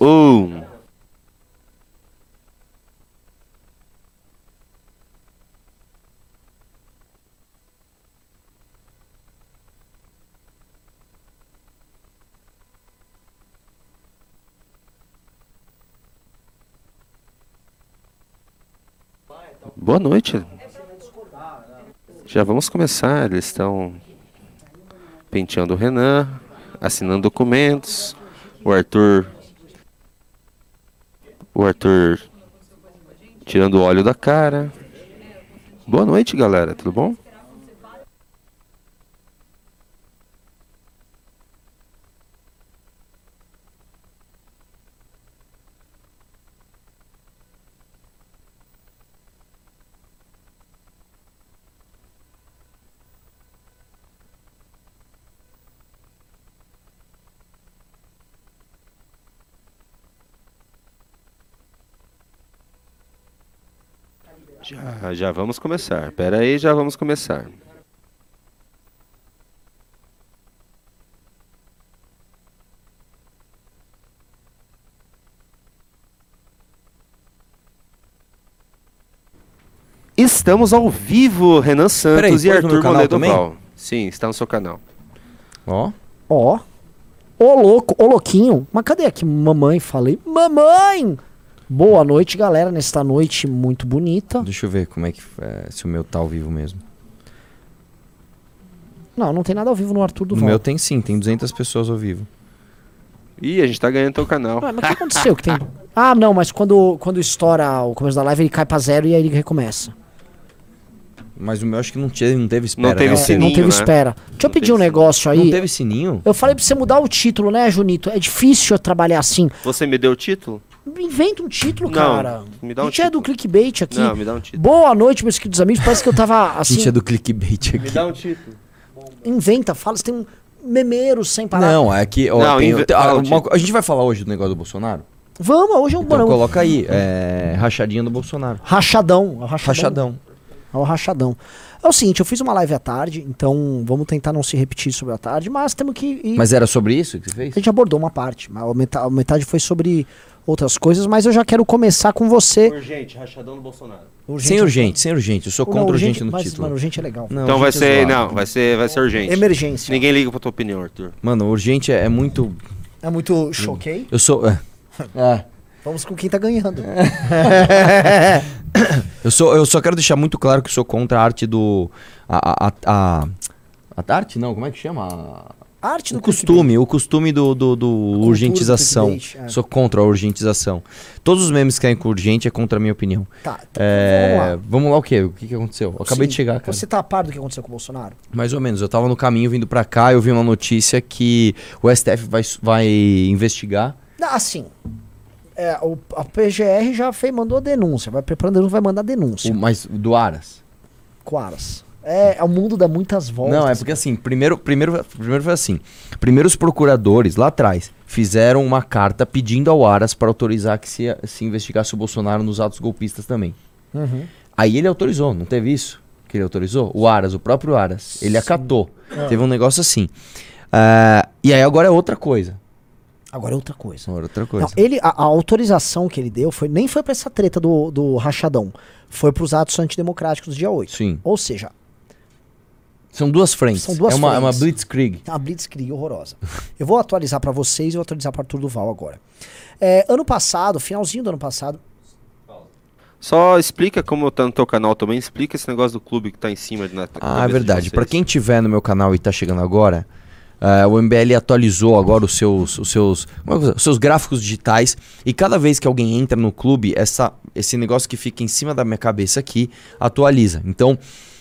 Um. Boa noite. Já vamos começar. Eles estão penteando o Renan, assinando documentos. O Arthur. O Arthur tirando o óleo da cara. Boa noite, galera. Tudo bom? Já, já vamos começar. Pera aí, já vamos começar. Estamos ao vivo, Renan Santos Peraí, e Arthur meu canal Moledo também? Val. Sim, está no seu canal. Ó. Ó. Ô louco, ô louquinho. Mas cadê aqui mamãe? Falei, mamãe! Boa noite, galera, nesta noite muito bonita. Deixa eu ver como é que. é, se o meu tá ao vivo mesmo. Não, não tem nada ao vivo no Arthur do No Val. meu tem sim, tem 200 pessoas ao vivo. Ih, a gente tá ganhando teu canal. Ué, mas o que aconteceu? Que tem... Ah, não, mas quando, quando estoura o começo da live, ele cai pra zero e aí ele recomeça. Mas o meu acho que não, tinha, não teve espera. Não teve né? Sininho, não teve né? espera. Deixa eu pedir teve um negócio aí. Não teve sininho? Eu falei pra você mudar o título, né, Junito? É difícil eu trabalhar assim. Você me deu o título? Inventa um título, Não, cara. me dá a um gente é do título. clickbait aqui. Não, me dá um título. Boa noite, meus queridos amigos. Parece que eu tava A assim. gente é do clickbait aqui. Me dá um título. Inventa, fala, você tem um memeiro sem parar. Não, é que. ó, Não, tem- inve- ah, o uma título. a gente vai falar hoje do negócio do Bolsonaro? Vamos, hoje é um Então coloca aí. É, rachadinha do Bolsonaro. Rachadão. É o rachadão. Rachadão. É o rachadão. É o seguinte, eu fiz uma live à tarde, então vamos tentar não se repetir sobre a tarde, mas temos que ir. Mas era sobre isso que você fez? A gente abordou uma parte, mas a a metade foi sobre outras coisas, mas eu já quero começar com você. Urgente, rachadão do Bolsonaro. Sem urgente, sem urgente. Eu sou Não, contra urgente, no mas, título. Mano, urgente é legal. Não, Então vai urgente é ser, zoado. não, vai ser, vai ser urgente. Emergência. Ninguém liga pra tua opinião, Arthur. Mano, urgente é, é muito. É muito choquei. Eu sou. é. É. Vamos com quem tá ganhando. Eu, sou, eu só quero deixar muito claro que eu sou contra a arte do. A, a, a, a arte, não, como é que chama? A Arte do O costume, o costume do, do, do do urgentização. clickbait, é. Sou contra a urgentização. Todos os memes que querem com urgente é contra a minha opinião. Tá, então É, vamos lá. vamos lá o quê? O que, que aconteceu? Eu acabei de Sim, chegar, cara. Você tá a par do que aconteceu com o Bolsonaro? Mais ou menos. Eu tava no caminho vindo pra cá, eu vi uma notícia que o STF vai, vai investigar. Ah, Assim, é, o, a PGR já fez, mandou a denúncia, vai preparando a denúncia, vai mandar a denúncia. O, mas do Aras. Quaras. É, é o mundo dá muitas voltas. Não, é porque assim, primeiro, primeiro, primeiro foi assim. Primeiro os procuradores lá atrás fizeram uma carta pedindo ao Aras para autorizar que se, se investigasse o Bolsonaro nos atos golpistas também. Uhum. Aí ele autorizou, não teve isso? Que ele autorizou? O Aras, o próprio Aras. Ele acatou. Teve um negócio assim. Ah, e aí agora é outra coisa. Agora é outra coisa. Agora é outra coisa. Não, ele, a, a autorização que ele deu foi, nem foi pra essa treta do, do rachadão. Foi pros atos antidemocráticos do dia 8. Sim. Ou seja, São duas frentes. São duas é uma, é uma blitzkrieg. é uma blitzkrieg horrorosa. eu vou atualizar pra vocês e vou atualizar pra Arthur Duval agora. É, ano passado, finalzinho do ano passado, Só explica como tá no teu canal também, explica esse negócio do clube que tá em cima de na Ah, é verdade. Pra vocês. quem tiver no meu canal e tá chegando agora, eh, o MBL atualizou agora os seus, os seus, como é os seus gráficos digitais e cada vez que alguém entra no clube, essa, esse negócio que fica em cima da minha cabeça aqui atualiza. Então,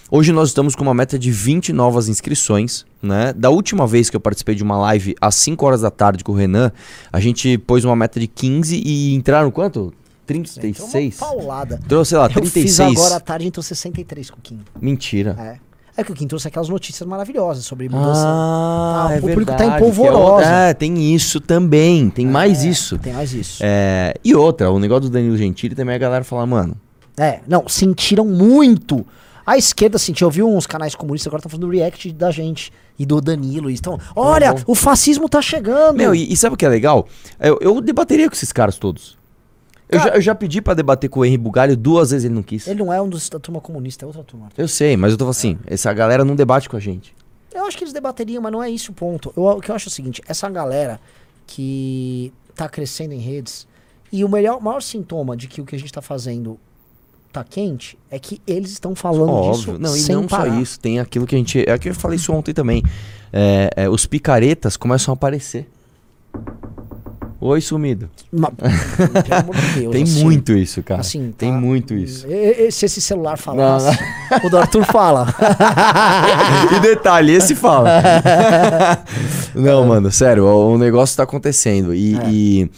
hoje nós estamos com uma meta de 20 novas inscrições, né? Da última vez que eu participei de uma live às 5 horas da tarde com o Renan, a gente pôs uma meta de 15 e entraram quanto? entrou 36? uma paulada. Entrou, sei lá, Eu 36. fiz agora à tarde, então 63 com o Kim. Mentira. É. É que o Kim trouxe aquelas notícias maravilhosas sobre mudança. Ah, Ah, é o público tá verdade, em polvorosa. que é É, tem isso também. Tem mais É, isso. Tem mais isso. É, e outra, o negócio do Danilo Gentili também a galera fala, mano. É, não, sentiram muito A esquerda, assim, eu vi uns canais comunistas agora estão falando do react da gente e do Danilo. Estão, olha, bom. o fascismo tá chegando. Meu, e, e sabe o que é legal? Eu, eu debateria com esses caras todos. Eu, Cara- já, eu já pedi pra debater com o Henry Bugalho duas vezes ele não quis. Ele não é um dos da turma comunista, é outra turma. Eu sei, mas eu tô falando assim, essa galera não debate com a gente. Eu acho que eles debateriam, mas não é isso o ponto. Eu- o que eu acho é o seguinte: essa galera que tá crescendo em redes, e o melhor, maior sintoma de que o que a gente tá fazendo tá quente é que eles estão falando disso Óbvio. Não, e sem não parar. só isso, tem aquilo que a gente. É que eu falei isso ontem também. É, é, os picaretas começam a aparecer. Oi, sumido. Ma- Pelo amor de Deus, tem assim, muito isso, cara. assim, tem tá- muito isso. Se esse celular falasse, o do Arthur fala. e detalhe, esse fala. Não, mano, sério, o, o negócio tá acontecendo. E, É. e,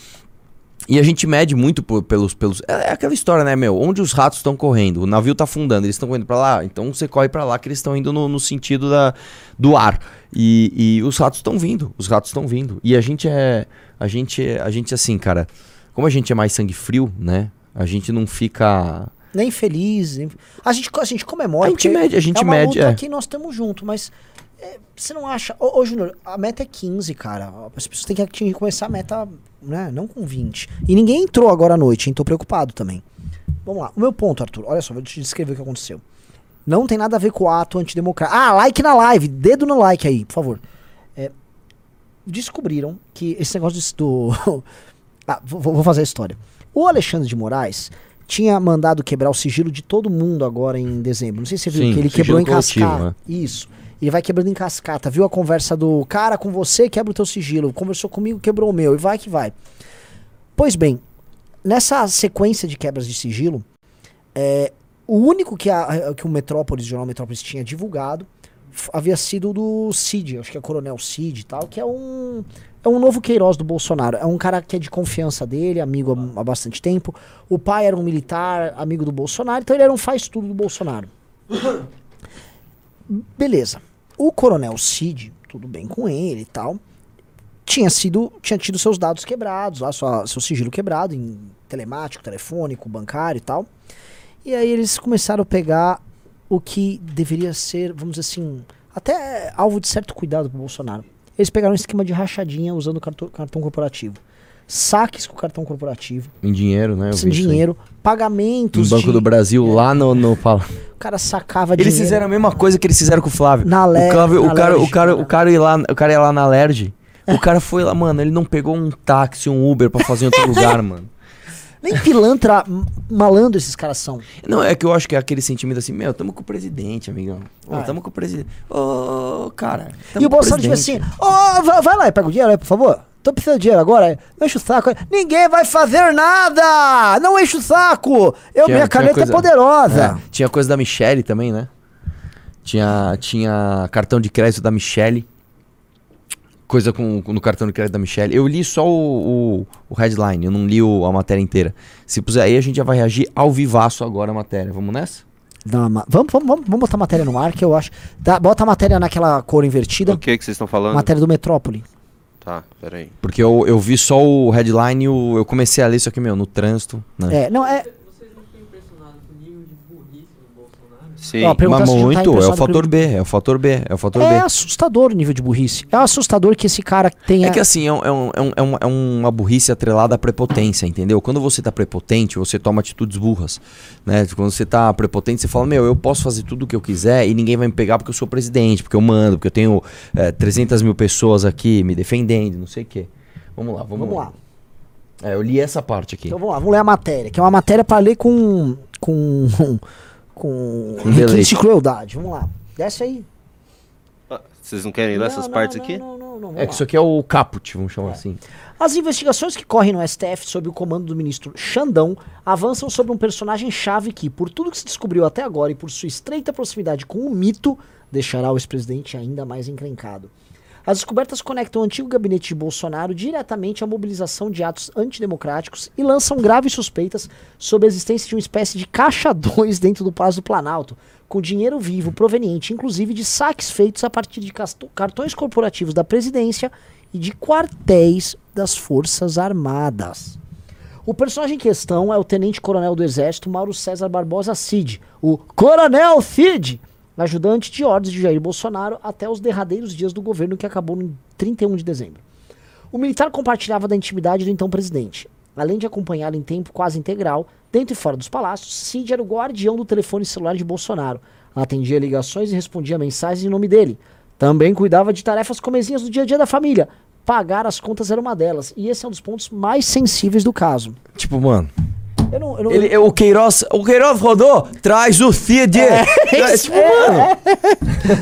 e a gente mede muito por- pelos. pelos é, é aquela história, né, meu? Onde os ratos estão correndo? O navio tá afundando, eles estão indo pra lá, então você corre pra lá que eles estão indo no, no sentido da, do ar. E, e os ratos estão vindo, os ratos estão vindo. E a gente é. A gente, é- a gente, assim, cara, como a gente é mais sangue frio, né? A gente não fica. nem feliz. nem- A, gente, a gente comemora. A gente mede, a gente é uma mede, luta é. que nós estamos junto, mas é, você não acha. Ô, ô Júnior, a meta é 15, cara. As pessoas têm que atingir, começar a meta, né? Não com 20. E ninguém entrou agora à noite, hein? Tô preocupado também. Vamos lá. O meu ponto, Arthur, olha só, vou te descrever o que aconteceu. Não tem nada a ver com o ato antidemocrático. Ah, like na live, dedo no like aí, por favor. É, descobriram que esse negócio do. ah, vou, vou fazer a história. O Alexandre de Moraes tinha mandado quebrar o sigilo de todo mundo agora em dezembro. Não sei se você viu Sim, que ele quebrou em coletivo, cascata. né? Isso. Ele vai quebrando em cascata. Viu a conversa do cara com você, quebra o teu sigilo. Conversou comigo, quebrou o meu. E vai que vai. Pois bem, nessa sequência de quebras de sigilo, é, o único que, a, que o Metrópolis, o Jornal Metrópolis tinha divulgado havia sido do Cid, acho que é Coronel Cid e tal, que é um, é um novo Queiroz do Bolsonaro. É um cara que é de confiança dele, amigo há, há bastante tempo. O pai era um militar, amigo do Bolsonaro, então ele era um faz-tudo do Bolsonaro. Beleza. O Coronel Cid, tudo bem com ele e tal, tinha sido tinha tido seus dados quebrados, lá sua, seu sigilo quebrado em telemático, telefônico, bancário e tal. E aí eles começaram a pegar o que deveria ser, vamos dizer assim, até alvo de certo cuidado pro Bolsonaro. Eles pegaram um esquema de rachadinha usando cartão, cartão corporativo. Saques com cartão corporativo, Em dinheiro, né? aí. dinheiro, No pagamentos Banco de- do Brasil, lá no. no fala- O cara sacava Eles dinheiro. fizeram a mesma coisa que eles fizeram com o Flávio. Na o, Le- Flávio- na o cara, o Lerge, cara, o cara ia lá, o cara ia lá na Lerge. O cara foi lá, mano, ele não pegou um táxi, um Uber pra fazer em outro lugar, mano. Nem pilantra malandro esses caras são. Não, é que eu acho que é aquele sentimento assim, meu, tamo com o presidente, amigão. Ô, Ah, é. tamo com o presidente. Ô, cara. e o Bolsonaro tipo assim, presidente. ó, vai, vai lá e pega o dinheiro aí, por favor. Tô precisando de dinheiro agora. Não enche o saco. Ninguém vai fazer nada! Não enche o saco! Eu, Tinha- minha caneta coisa- é poderosa. É, tinha coisa da Michelle também, né? Tinha, tinha cartão de crédito da Michelle. Coisa com, com- no cartão de crédito da Michelle. Eu li só o, o, o headline, eu não li o- a matéria inteira. Se puser aí, a gente já vai reagir ao vivaço agora a matéria. Vamos nessa? Vamos, vamos, vamos, vamos botar a matéria no ar, que eu acho. Dá- bota a matéria naquela cor invertida. O que que vocês estão falando? Matéria do Metrópole. Tá, peraí. Porque eu, eu vi só o headline, o- eu comecei a ler isso aqui, meu, no trânsito. Né? É, não, é. Vocês não ficam impressionados com o nível de burrice do Bolsonaro? Sim. Ó, perguntar Mas tá muito, é o fator B, é o fator B, é o fator É B. assustador o nível de burrice. É assustador que esse cara tenha. É que assim, é, um- é um- é um- é uma, é uma burrice atrelada à prepotência, entendeu? Quando você tá prepotente, você toma atitudes burras, né? Quando você tá prepotente, você fala, meu, eu posso fazer tudo o que eu quiser e ninguém vai me pegar porque eu sou presidente, porque eu mando, porque eu tenho é, 300 mil pessoas aqui me defendendo, não sei o quê. Vamos lá, vamos, Vamos lá. É, eu li essa parte aqui. Então vamos lá, vamos ler a matéria, que é uma matéria pra ler com. com. Com. Requinte de crueldade. Vamos lá. Desce aí. Ah, Vocês não querem ler essas Não, partes não, aqui? Não, não, não, É que lá. isso aqui é o caput, vamos chamar assim. As investigações que correm no STF sob o comando do ministro Xandão avançam sobre um personagem-chave que, por tudo que se descobriu até agora e por sua estreita proximidade com o mito, deixará o ex-presidente ainda mais encrencado. As descobertas conectam o antigo gabinete de Bolsonaro diretamente à mobilização de atos antidemocráticos e lançam graves suspeitas sobre a existência de uma espécie de caixa 2 dentro do Palácio do Planalto, com dinheiro vivo proveniente inclusive de saques feitos a partir de cartões corporativos da presidência e de quartéis das Forças Armadas. O personagem em questão é o tenente-coronel do Exército Mauro César Barbosa Cid, o Coronel Cid, ajudante de ordens de Jair Bolsonaro até os derradeiros dias do governo que acabou no 31 de dezembro. O militar compartilhava da intimidade do então presidente. Além de acompanhá-lo em tempo quase integral, dentro e fora dos palácios, Cid era o guardião do telefone celular de Bolsonaro. Atendia ligações e respondia mensagens em nome dele. Também cuidava de tarefas comezinhas do dia a dia da família. Pagar as contas era uma delas. E esse é um dos pontos mais sensíveis do caso. Tipo, mano. Eu não, eu não- Ele, o Queiroz. O Queiroz rodou, traz o Cid. É, tipo, mano.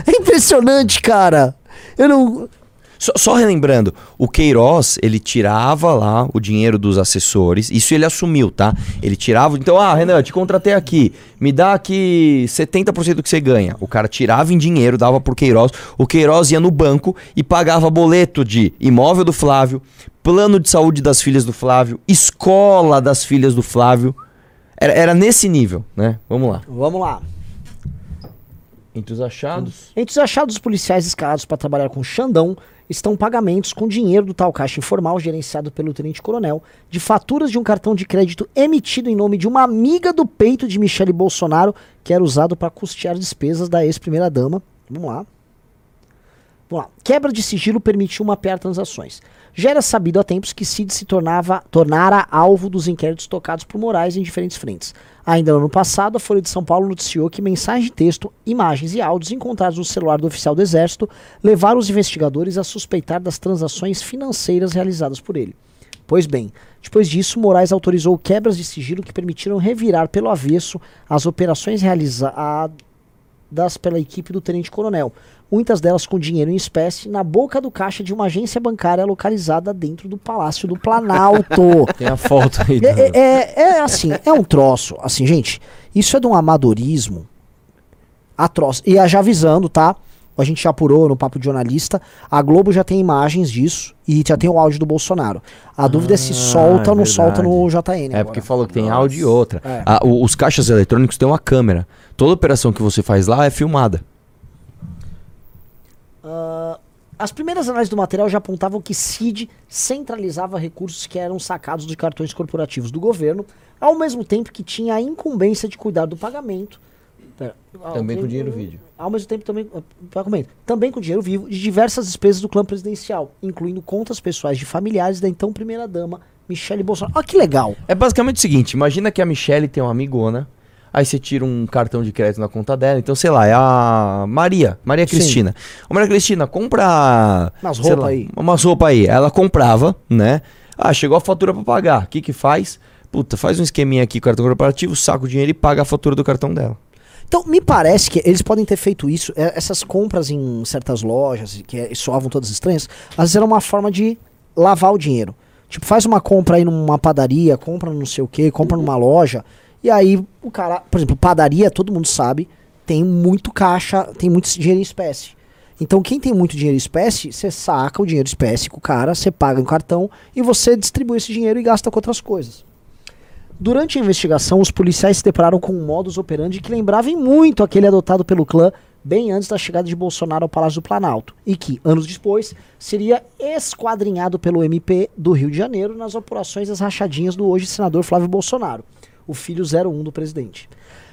É impressionante, cara. Eu não. Só, só relembrando, o Queiroz, ele tirava lá o dinheiro dos assessores, isso ele assumiu, tá? Ele tirava, então, ah, Renan, eu te contratei aqui, me dá aqui 70% do que você ganha. O cara tirava em dinheiro, dava pro Queiroz, o Queiroz ia no banco e pagava boleto de imóvel do Flávio, plano de saúde das filhas do Flávio, escola das filhas do Flávio. Era, era nesse nível, né? Vamos lá. Vamos lá. Entre os achados. Entre os achados dos policiais escalados para trabalhar com Xandão estão pagamentos com dinheiro do tal caixa informal gerenciado pelo tenente-coronel de faturas de um cartão de crédito emitido em nome de uma amiga do peito de Michele Bolsonaro que era usado para custear despesas da ex-primeira-dama. Vamos lá. Vamos lá. Quebra de sigilo permitiu mapear transações. Já era sabido há tempos que Cid se tornava, tornara alvo dos inquéritos tocados por Moraes em diferentes frentes. Ainda no ano passado, a Folha de São Paulo noticiou que mensagens de texto, imagens e áudios encontrados no celular do oficial do Exército levaram os investigadores a suspeitar das transações financeiras realizadas por ele. Pois bem, depois disso, Moraes autorizou quebras de sigilo que permitiram revirar pelo avesso as operações realizadas pela equipe do tenente-coronel, muitas delas com dinheiro em espécie, na boca do caixa de uma agência bancária localizada dentro do Palácio do Planalto. Tem a foto aí. É, é- é- é assim, é um troço. Assim, gente, isso é de um amadorismo atroz. E já avisando, tá? A gente já apurou no papo de jornalista. A Globo já tem imagens disso e já tem o áudio do Bolsonaro. A dúvida é se solta é ou não solta no. JN. É agora. porque falou que tem áudio e outra. Ah, os caixas eletrônicos têm uma câmera. Toda operação que você faz lá é filmada. Ah, as primeiras análises do material já apontavam que CID centralizava recursos que eram sacados de cartões corporativos do governo, ao mesmo tempo que tinha a incumbência de cuidar do pagamento. Pera, Também com tempo- dinheiro vídeo. Ao mesmo tempo também, ah, pagamento, também com dinheiro vivo de diversas despesas do clã presidencial, incluindo contas pessoais de familiares da então primeira-dama, Michele Bolsonaro. Olha que legal. É basicamente o seguinte: imagina que a Michelle tem uma amigona. Aí você tira um cartão de crédito na conta dela. Então, sei lá, é a Maria, Maria Sim. Cristina. Ô, Maria Cristina, compra. Umas roupas aí. Umas roupas aí. Ela comprava, né? Ah, chegou a fatura pra pagar. O que que faz? Puta, faz um esqueminha aqui com o cartão corporativo, saca o dinheiro e paga a fatura do cartão dela. Então, me parece que eles podem ter feito isso, é, essas compras em certas lojas, que é, soavam todas estranhas, às vezes era uma forma de lavar o dinheiro. Tipo, faz uma compra aí numa padaria, compra não sei o que, compra numa loja, e aí o cara, por exemplo, padaria, todo mundo sabe, tem muito caixa, tem muito dinheiro em espécie. Então, quem tem muito dinheiro em espécie, você saca o dinheiro em espécie com o cara, você paga em cartão e você distribui esse dinheiro e gasta com outras coisas. Durante a investigação, os policiais se depararam com um modus operandi que lembrava em muito aquele adotado pelo clã bem antes da chegada de Bolsonaro ao Palácio do Planalto, e que, anos depois, seria esquadrinhado pelo MP do Rio de Janeiro nas operações das rachadinhas do hoje senador Flávio Bolsonaro, o filho 01 do presidente.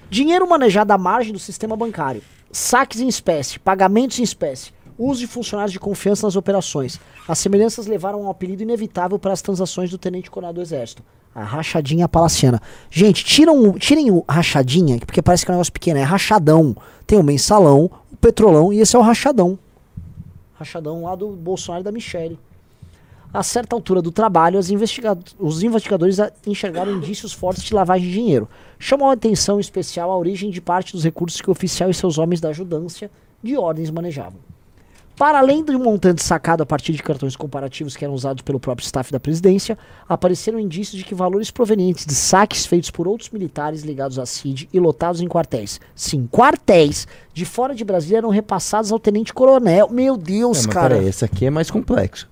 Dinheiro manejado à margem do sistema bancário, saques em espécie, pagamentos em espécie, uso de funcionários de confiança nas operações. As semelhanças levaram a um apelido inevitável para as transações do tenente-coronel do Exército. A rachadinha palaciana. Gente, tiram, tirem o rachadinha, porque parece que é um negócio pequeno. É rachadão. Tem o mensalão, o petrolão e esse é o rachadão. Rachadão lá do Bolsonaro e da Michele. A certa altura do trabalho, investiga- os investigadores enxergaram indícios fortes de lavagem de dinheiro. Chamou a atenção especial a origem de parte dos recursos que o oficial e seus homens da ajudância de ordens manejavam. Para além do montante sacado a partir de cartões comparativos que eram usados pelo próprio staff da presidência, apareceram indícios de que valores provenientes de saques feitos por outros militares ligados à CID e lotados em quartéis. Sim, quartéis de fora de Brasília eram repassados ao tenente-coronel. Meu Deus, É, cara. peraí, esse aqui é mais complexo.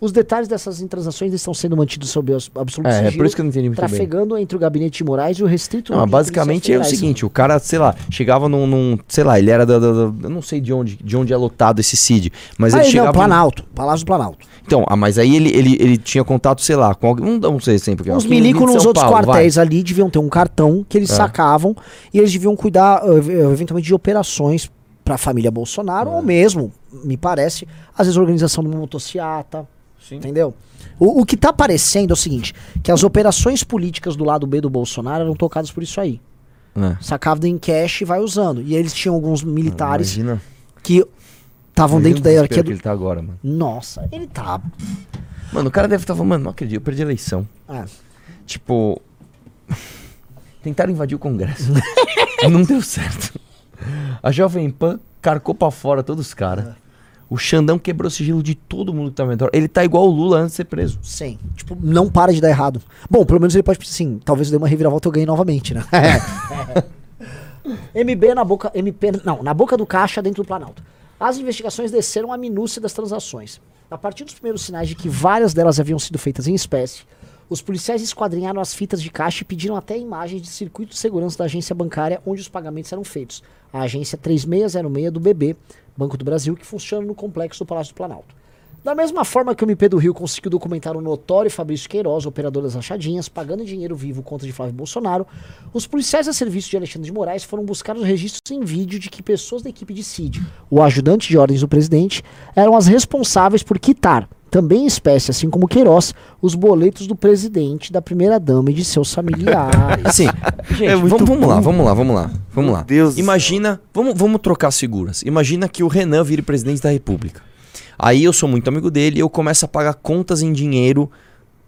Os detalhes dessas transações estão sendo mantidos sob absoluto É, é sigilo, por isso que eu não entendi muito bem. trafegando entre o gabinete de Moraes e o restrito. Não, basicamente é o seguinte, o cara, sei lá, chegava num, num- sei lá, ele era da, da- da- eu não sei de onde, de onde é lotado esse CID, mas ele Aí, chegava... não, Planalto, Palácio do Planalto. Então, ah, mas aí ele, ele, ele tinha contato, sei lá, com alguém, não, não sei sempre. Os aqui em milicos nos outros Paulo, vai. quartéis ali deviam ter um cartão que eles É. sacavam e eles deviam cuidar, ev- eventualmente, de operações para a família Bolsonaro, É. ou mesmo, me parece, às vezes organização de uma motociata, entendeu? O, o que tá parecendo é o seguinte, que as operações políticas do lado B do Bolsonaro eram tocadas por isso aí. É. Sacava em cash e vai usando. E eles tinham alguns militares Imagina, que estavam dentro da hierarquia que do... ele tá agora, mano. Nossa, ele tá... Mano, o cara deve estar falando, mano, não acredito, eu perdi a eleição. Ah, Tipo, tentaram invadir o Congresso. não deu certo. A Jovem Pan carcou pra fora todos os caras. O Xandão quebrou o sigilo de todo mundo que tava dentro. Ele tá igual o Lula antes de ser preso. Sim. Tipo, não para de dar errado. Bom, pelo menos ele pode, sim, talvez dê uma reviravolta e eu ganhe novamente, né? MB na boca. MP. Não, na boca do caixa dentro do Planalto. As investigações desceram a minúcia das transações. A partir dos primeiros sinais de que várias delas haviam sido feitas em espécie, os policiais esquadrinharam as fitas de caixa e pediram até imagens de circuito de segurança da agência bancária onde os pagamentos eram feitos. A agência 3606 do BB, Banco do Brasil, que funciona no complexo do Palácio do Planalto. Da mesma forma que o MP do Rio conseguiu documentar o notório Fabrício Queiroz, operador das rachadinhas, pagando dinheiro vivo contra de Flávio Bolsonaro, os policiais a serviço de Alexandre de Moraes foram buscar os registros em vídeo de que pessoas da equipe de CID, o ajudante de ordens do presidente, eram as responsáveis por quitar, também em espécie, assim como Queiroz, os boletos do presidente, da primeira-dama e de seus familiares. Assim, gente, muito vamos, vamos lá, vamos lá, vamos lá. Vamos lá. Deus Imagina, vamos, vamos trocar figuras. Imagina que o Renan vire presidente da República. Aí eu sou muito amigo dele e eu começo a pagar contas em dinheiro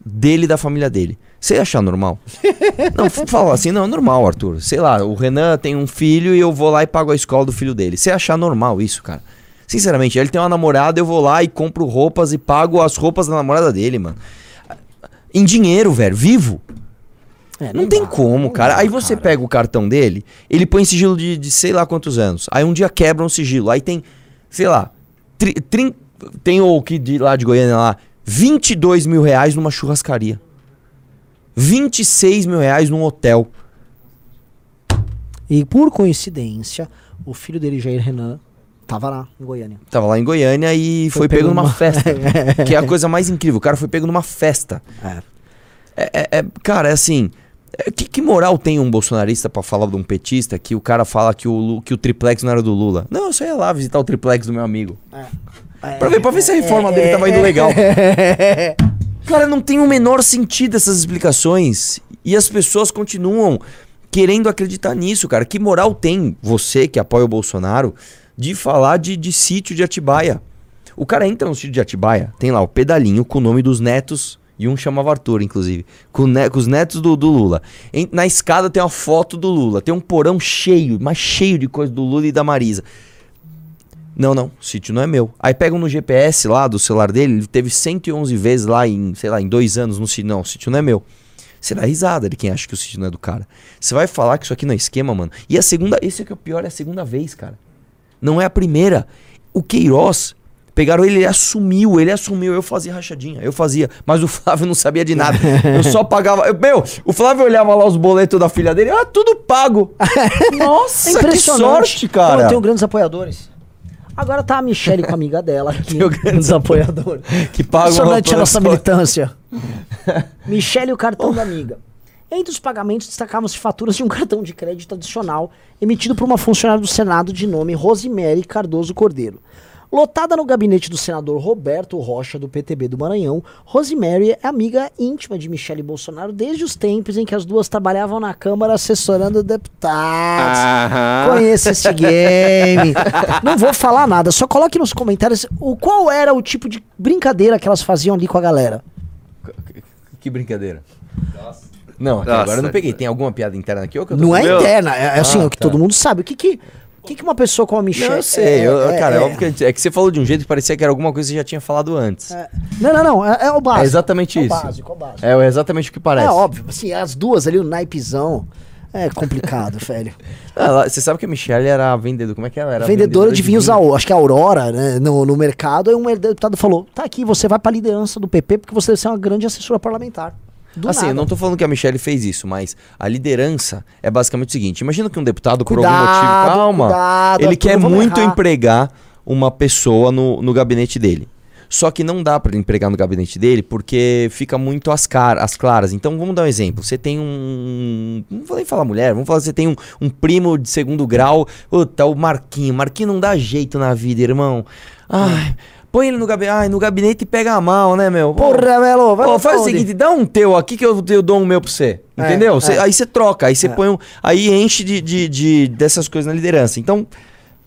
dele e da família dele. Você ia achar normal? não, fala assim, não, é normal, Arthur. Sei lá, o Renan tem um filho e eu vou lá e pago a escola do filho dele. Você ia achar normal isso, cara? Sinceramente, ele tem uma namorada, eu vou lá e compro roupas e pago as roupas da namorada dele, mano. Em dinheiro, velho, vivo. É, Não, tem dá, como, não cara. dá, Aí você cara. pega o cartão dele, ele põe sigilo de, de sei lá quantos anos. Aí um dia quebra um sigilo. Aí tem, sei lá, tri, tem o que de lá de Goiânia lá, 22 mil reais numa churrascaria. 26 mil reais num hotel. E por coincidência, o filho dele, Jair Renan, tava lá em Goiânia. Tava lá em Goiânia e foi, Foi pego pego numa numa- festa. que é a coisa mais incrível. O cara foi pego numa festa. É. É, é- é- cara, é assim. é, que, que moral tem um bolsonarista pra falar de um petista que o cara fala que o, que o triplex não era do Lula? Não, eu só ia lá visitar o triplex do meu amigo. Pra ver, pra ver se a reforma dele tava indo legal. Cara, não tem o menor sentido essas explicações. E as pessoas continuam querendo acreditar nisso, cara. Que moral tem você que apoia o Bolsonaro de falar de, de sítio de Atibaia? O cara entra no sítio de Atibaia, tem lá o pedalinho com o nome dos netos. E um chamava Arthur, inclusive. Com, ne- com os netos do, do Lula. Em- na escada tem uma foto do Lula. Tem um porão cheio, mas cheio de coisa do Lula e da Marisa. Não, não, o sítio não é meu. Aí pegam no GPS lá do celular dele, ele teve 111 vezes lá em, sei lá, em dois anos no sítio. Não, o sítio não é meu. Você dá risada de quem acha que o sítio não é do cara. Você vai falar que isso aqui não é esquema, mano. E a segunda, esse é que é o pior, é a segunda vez, cara. Não é a primeira. O Queiroz, pegaram ele, ele assumiu, ele assumiu. Eu fazia rachadinha, eu fazia. Mas o Flávio não sabia de nada. Eu só pagava. eu- meu, o Flávio olhava lá os boletos da filha dele, ah, tudo pago. Nossa, É que sorte, Pô, Eu cara. tenho grandes apoiadores. Agora tá a Michelle com a amiga dela aqui. Tenho grandes apoiadores. Que pagam a nossa militância. Michelle e o cartão da amiga. Entre os pagamentos destacavam-se faturas de um cartão de crédito adicional emitido por uma funcionária do Senado de nome Rosemary Cardoso Cordeiro. Lotada no gabinete do senador Roberto Rocha, do PTB do Maranhão, Rosemary é amiga íntima de Michele Bolsonaro desde os tempos em que as duas trabalhavam na Câmara assessorando deputados. Aham. Conheço esse game. Não vou falar nada, só coloque nos comentários o qual era o tipo de brincadeira que elas faziam ali com a galera. Que brincadeira. Não, até Nossa. agora eu não peguei. Tem alguma piada interna aqui? Ou que eu tô Não é Meu- interna, é, é assim, Ah, o que tá. todo mundo sabe. O que que, o que, que uma pessoa como a Michelle... Não, eu sei. eu- é, cara, é, é, óbvio que é que você falou de um jeito que parecia que era alguma coisa que você já tinha falado antes. É, é. Não, não, não, é, é o básico. exatamente é o isso. básico, é o básico. É exatamente o que parece. É óbvio, assim, as duas ali, o naipezão. É complicado, velho. Ela- Você sabe que a Michelle era vendedora. Como é que ela era? Vendedora de vinhos, vinho. Acho que a Aurora, né, no, no mercado, aí um deputado falou: tá aqui, você vai pra liderança do PP porque você deve ser uma grande assessora parlamentar. Do assim, nada. eu não tô falando que a Michelle fez isso, mas a liderança é basicamente o seguinte: imagina que um deputado, por algum motivo. Calma. cuidado, ele quer muito errar. empregar uma pessoa no, no gabinete dele. Só que não dá ele empregar no gabinete dele porque fica muito às, car às claras. Então vamos dar um exemplo. Você tem um. Não vou nem falar mulher, vamos falar que você tem um, um primo de segundo grau. Puta, o Marquinho. Marquinho não dá jeito na vida, irmão. Ai. Põe ele no gabinete. Ai, no gabinete e pega mal, né, meu? Porra, Melo, vai Pô, faz o seguinte, dá um teu aqui que eu, eu dou um meu pra você. É, Entendeu? Cê- é. Aí você troca, aí você põe um. Aí enche de, de, de- dessas coisas na liderança. Então,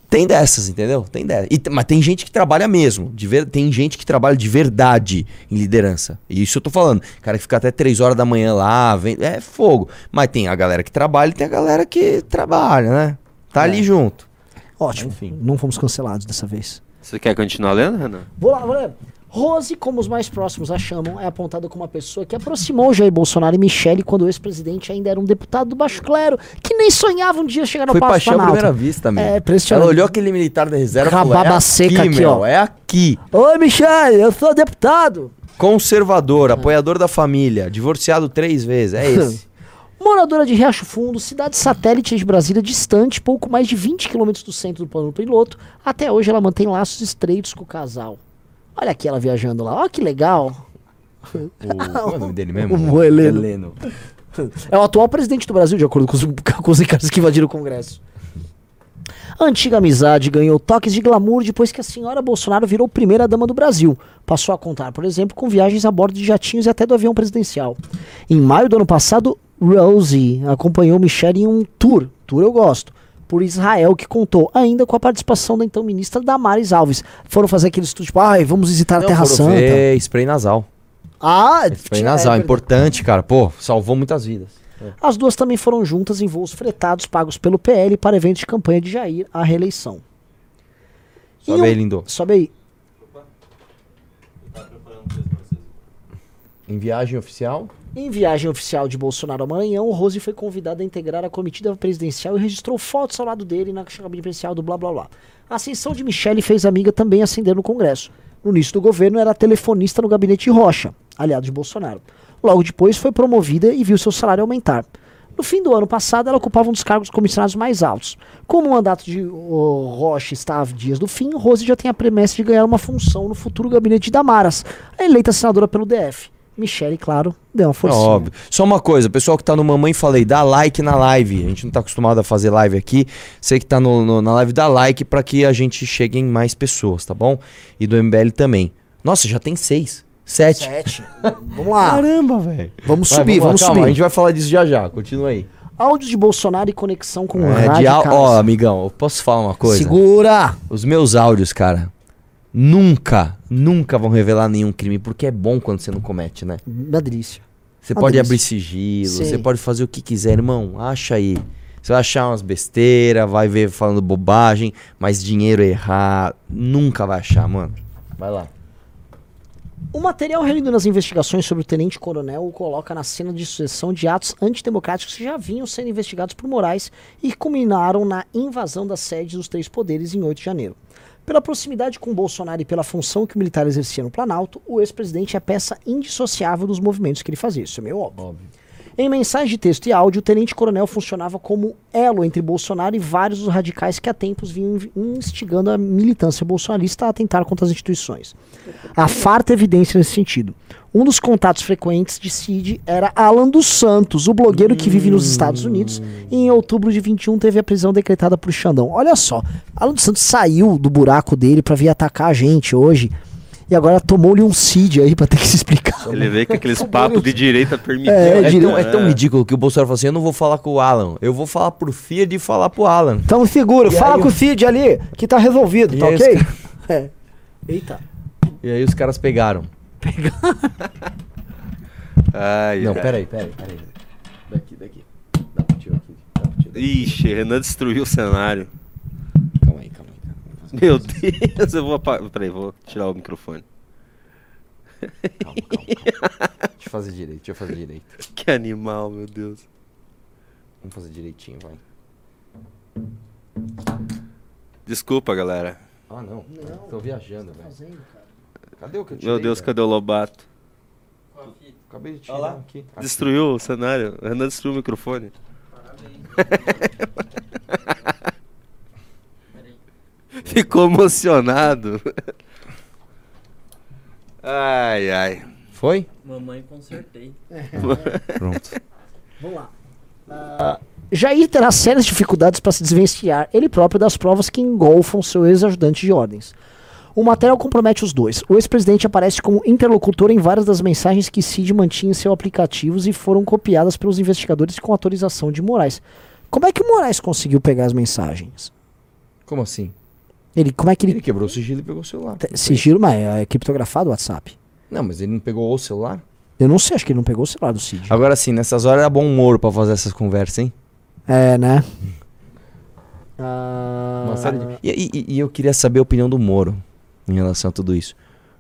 tem dessas, entendeu? Tem dessas. E mas tem gente que trabalha mesmo. De ver, tem gente que trabalha de verdade em liderança. E isso eu tô falando. Cara que fica até 3 horas da manhã lá, vem, é fogo. Mas tem a galera que trabalha e tem a galera que trabalha, né? Tá É. ali junto. Ótimo, Enfim. não fomos cancelados dessa vez. Você quer continuar lendo, Renan? Vou lá, vou ler. Rose, como os mais próximos a chamam, é apontada como uma pessoa que aproximou Jair Bolsonaro e Michele quando o ex-presidente ainda era um deputado do Baixo Clero, que nem sonhava um dia chegar no Foi Palácio paixão à primeira vista, amigo. É. Ela olhou aquele militar da reserva e falou, é seca aqui, meu, ó. É aqui. Oi, Michele, eu sou deputado. Conservador, apoiador da família, divorciado três vezes, é esse. Moradora de Riacho Fundo, cidade satélite de Brasília, distante, pouco mais de 20 quilômetros do centro do plano piloto, até hoje ela mantém laços estreitos com o casal. Olha aqui ela viajando lá, olha que legal. O, qual é o nome dele mesmo? O Moeleno. É o atual presidente do Brasil, de acordo com os, com os que invadiram o Congresso. A antiga amizade ganhou toques de glamour depois que a senhora Bolsonaro virou primeira dama do Brasil. Passou a contar, por exemplo, com viagens a bordo de jatinhos e até do avião presidencial. Em maio do ano passado, Rosie acompanhou Michelle em um tour, tour eu gosto, por Israel, que contou ainda com a participação da então ministra Damares Alves. Foram fazer aquele estudo, tipo, ai, vamos visitar a Não, Terra foram Santa. ver spray nasal. Ah, Spray tinha- nasal, é é importante, cara. Pô, salvou muitas vidas. As duas também foram juntas em voos fretados pagos pelo PL para eventos de campanha de Jair à reeleição. Sobe um- aí, lindo. Sobe aí. Em viagem oficial? Em viagem oficial de Bolsonaro ao Maranhão, Rose foi convidada a integrar a comitiva presidencial e registrou fotos ao lado dele na cabine presidencial do blá blá blá. A ascensão de Michele fez amiga também ascender no Congresso. No início do governo era telefonista no gabinete Rocha, aliado de Bolsonaro. Logo depois foi promovida e viu seu salário aumentar. No fim do ano passado, ela ocupava um dos cargos comissionados mais altos. Como o mandato de ô, Rocha está a dias do fim, Rose já tem a promessa de ganhar uma função no futuro gabinete de Damaras, eleita senadora pelo DF. Michele, claro, deu uma É forcinha. óbvio. Só uma coisa, pessoal que tá no Mamãe Falei, dá like na live. A gente não tá acostumado a fazer live aqui. Você que tá no, no- na live, dá like pra que a gente chegue em mais pessoas, tá bom? E do MBL também. Nossa, já tem seis. Sete. Sete. Vamos lá. Caramba, velho. Vamos Vai, subir, lá, vamos calma, subir. A gente vai falar disso já já. Continua aí. Áudios de Bolsonaro e conexão com É, radicais. Ó, amigão, eu posso falar uma coisa? Segura! Os meus áudios, cara, nunca, nunca vão revelar nenhum crime, porque é bom quando você não comete, né? Uma delícia. Você Uma pode delícia. abrir sigilo, Sim. você pode fazer o que quiser, irmão. Acha aí. Você vai achar umas besteiras, vai ver falando bobagem, mas dinheiro errar, nunca vai achar, mano. Vai lá. O material reunido nas investigações sobre o tenente-coronel o coloca na cena de sucessão de atos antidemocráticos que já vinham sendo investigados por Moraes e culminaram na invasão das sedes dos três poderes em 8 de janeiro. Pela proximidade com Bolsonaro e pela função que o militar exercia no Planalto, o ex-presidente é peça indissociável dos movimentos que ele fazia. Isso é meio óbvio. Em mensagem de texto e áudio, o tenente-coronel funcionava como elo entre Bolsonaro e vários dos radicais que há tempos vinham instigando a militância bolsonarista a atentar contra as instituições. Há farta evidência nesse sentido. Um dos contatos frequentes de Cid era Alan dos Santos, o blogueiro que vive nos Estados Unidos, e em outubro de 21 teve a prisão decretada por Xandão. Olha só, Alan dos Santos saiu do buraco dele pra vir atacar a gente hoje, e agora tomou-lhe um Cid aí pra ter que se explicar. Ele vê que aqueles papos de direita permitiam. É, É, tão, é tão ridículo que o Bolsonaro falou assim: eu não vou falar com o Alan, eu vou falar pro Fiat e falar pro Alan. Então segura, E fala aí com o- Cid ali, que tá resolvido, tá ok? É. Eita. E aí os caras pegaram. Ai, Não, peraí, peraí, peraí. Daqui, daqui. Dá pra tirar aqui. Dá pra tirar. Ixi, Renan destruiu o cenário. Calma aí, calma aí. Calma aí. Meu Deus, eu vou apagar. Peraí, vou tirar o microfone. Calma, calma, calma. Deixa eu fazer direito, deixa eu fazer direito. Que animal, meu Deus. Vamos fazer direitinho, vai. Desculpa, galera. Ah, não. Não. Tô viajando, velho. Fazendo, cara. Cadê o que eu Meu Deus, cadê o Lobato? Acabei de Olha tirar lá. aqui. Aqui. Destruiu o cenário. O Renan destruiu o microfone. Parabéns. Ficou emocionado. Ai, ai. Foi? Mamãe consertei. Pronto. Vamos lá. Ah, Jair terá sérias dificuldades para se desvencilhar ele próprio das provas que engolfam seu ex-ajudante de ordens. O material compromete os dois. O ex-presidente aparece como interlocutor em várias das mensagens que Cid mantinha em seus aplicativos e foram copiadas pelos investigadores com autorização de Moraes. Como é que o Moraes conseguiu pegar as mensagens? Como assim? Ele, como é que ele Ele quebrou o sigilo e pegou o celular. te- sigilo, mas é criptografado o WhatsApp? Não, mas ele não pegou o celular? Eu não sei, acho que ele não pegou o celular do Cid. Agora sim, nessas horas era bom humor pra fazer essas conversas, hein? É, né? Ah, Uma série de- e, e- e eu queria saber a opinião do Moro em relação a tudo isso.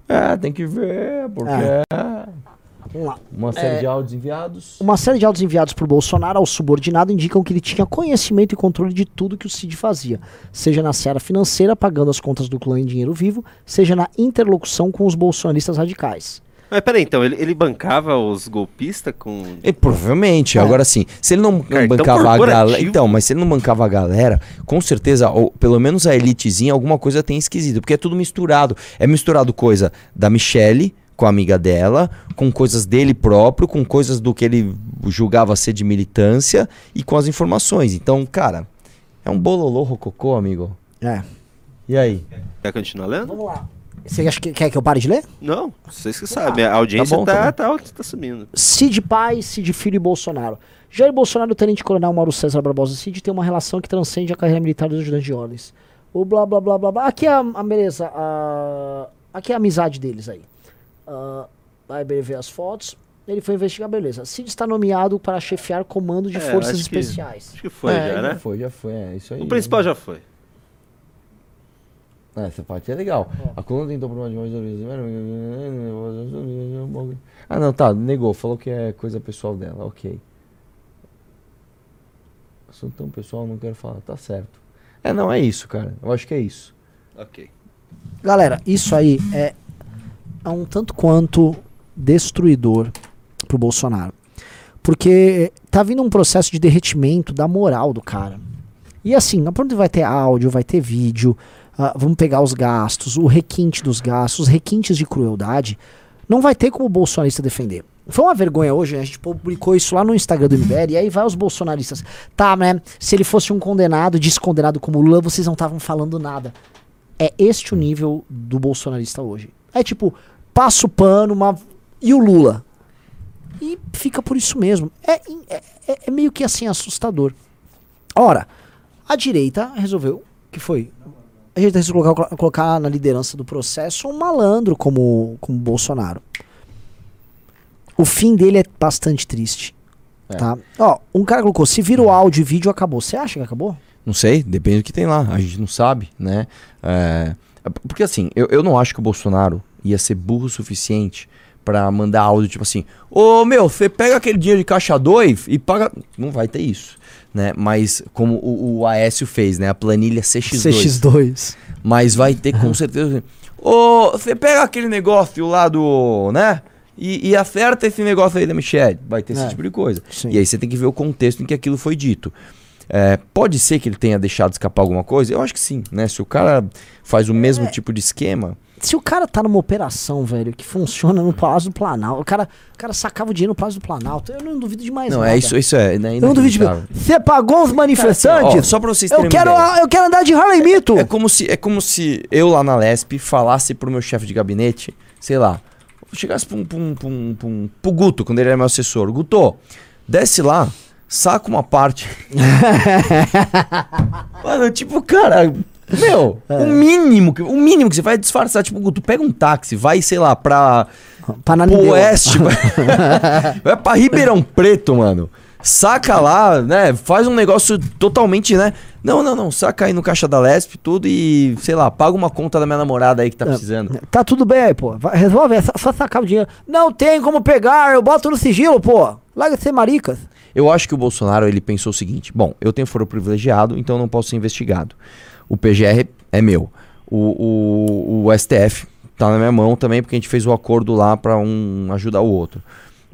É, tem que ver, porque É. é Vamos lá. uma série É. de áudios enviados. Uma série de áudios enviados por Bolsonaro ao subordinado indicam que ele tinha conhecimento e controle de tudo que o Cid fazia, seja na seara financeira, pagando as contas do clã em dinheiro vivo, seja na interlocução com os bolsonaristas radicais. Mas peraí, então, ele, ele bancava os golpistas com. E, provavelmente, É. agora sim. Se ele não, não Cartão bancava a galera. Então, mas se ele não bancava a galera, com certeza, ou pelo menos a elitezinha, alguma coisa tem esquisito. Porque é tudo misturado. É misturado coisa da Michelle com a amiga dela, com coisas dele próprio, com coisas do que ele julgava ser de militância e com as informações. Então, cara, é um bololô rococô, amigo. É. E aí? Quer continuar lendo? Vamos lá. Você acha que quer que eu pare de ler? Não, vocês que sabem. A audiência Tá bom, tá, tá tá, tá, subindo. Cid pai, Cid filho e Bolsonaro. Jair Bolsonaro e o tenente-coronel Mauro César Barbosa Cid tem uma relação que transcende a carreira militar dos ajudantes de ordens. O blá blá blá blá blá. Aqui é a, a beleza. a- aqui é a amizade deles aí. Ah, aí ele vê as fotos. Ele foi investigar, beleza. Cid está nomeado para chefiar comando de É, forças acho que- especiais. Acho que foi É, já, né? foi, já foi. É isso aí. O principal já foi. Ah, Essa parte é legal. Ó. A coluna tentou provar de mais Ah, não, tá, negou. Falou que é coisa pessoal dela, ok. Assunto tão pessoal, não quero falar. Tá certo. É, não, é isso, cara. Eu acho que é isso. Ok. Galera, isso aí é, é um tanto quanto destruidor pro Bolsonaro. Porque tá vindo um processo de derretimento da moral do cara. E assim, pronto vai ter áudio, vai ter vídeo, ah, vamos pegar os gastos, o requinte dos gastos, os requintes de crueldade. Não vai ter como o bolsonarista defender. Foi uma vergonha hoje, né? a gente publicou isso lá no Instagram do MBL, e aí vai os bolsonaristas. Tá, né? Se ele fosse um condenado, descondenado como Lula, vocês não estavam falando nada. É este o nível do bolsonarista hoje. É tipo, passa o pano, uma... e o Lula? E fica por isso mesmo. É, é, é- é meio que assim assustador. Ora, a direita resolveu. que foi? A direita resolveu colocar, colocar na liderança do processo um malandro como, como Bolsonaro. O fim dele é bastante triste. É. Tá? Ó, um cara colocou: se vira o áudio e vídeo, acabou. Você acha que acabou? Não sei, depende do que tem lá. A gente não sabe, né? É, porque assim, eu, eu não acho que o Bolsonaro ia ser burro o suficiente pra mandar áudio tipo assim: Ô meu, você pega aquele dinheiro de caixa 2 e paga. Não vai ter isso, né? Mas como o, o Aécio fez, né? A planilha CX2. CX2. Mas vai ter com certeza. Ô, você pega aquele negócio lá do. né? E, e acerta esse negócio aí da Michelle. Vai ter esse É. tipo de coisa. Sim. E aí você tem que ver o contexto em que aquilo foi dito. É, pode ser que ele tenha deixado escapar alguma coisa? Eu acho que sim, né? Se o cara faz o mesmo É. tipo de esquema. Se o cara tá numa operação, velho, que funciona no Palácio do Planalto, o cara, o cara sacava o dinheiro no Palácio do Planalto, eu não duvido de mais não, nada. é isso, isso é. Né, Eu não duvido de. Você pagou os manifestantes? Ó, só pra vocês eu, terem uma quero, ideia. eu quero andar de Harley Mito. É como se é como se eu lá na Lesp falasse pro meu chefe de gabinete, sei lá, chegasse pra um, pra um, pra um, pra um- pro Guto, quando ele era meu assessor, Guto, desce lá, saca uma parte. Mano, tipo, cara, meu, o mínimo, que- o mínimo que você vai disfarçar, tipo, Guto, pega um táxi, vai, sei lá, pra Nanindeua. oeste, vai, pra Ribeirão Preto, mano. Saca lá, né? Faz um negócio totalmente, né? Não, não, não. Saca aí no caixa da Lesp tudo e, sei lá, paga uma conta da minha namorada aí que tá precisando. Tá tudo bem aí, pô. Resolve, é só, só sacar o dinheiro. Não tem como pegar, eu boto no sigilo, pô. Larga de ser maricas. Eu acho que o Bolsonaro ele pensou o seguinte: bom, eu tenho foro privilegiado, então não posso ser investigado. O PGR é meu. O, o, o STF tá na minha mão também, porque a gente fez o acordo lá pra um ajudar o outro.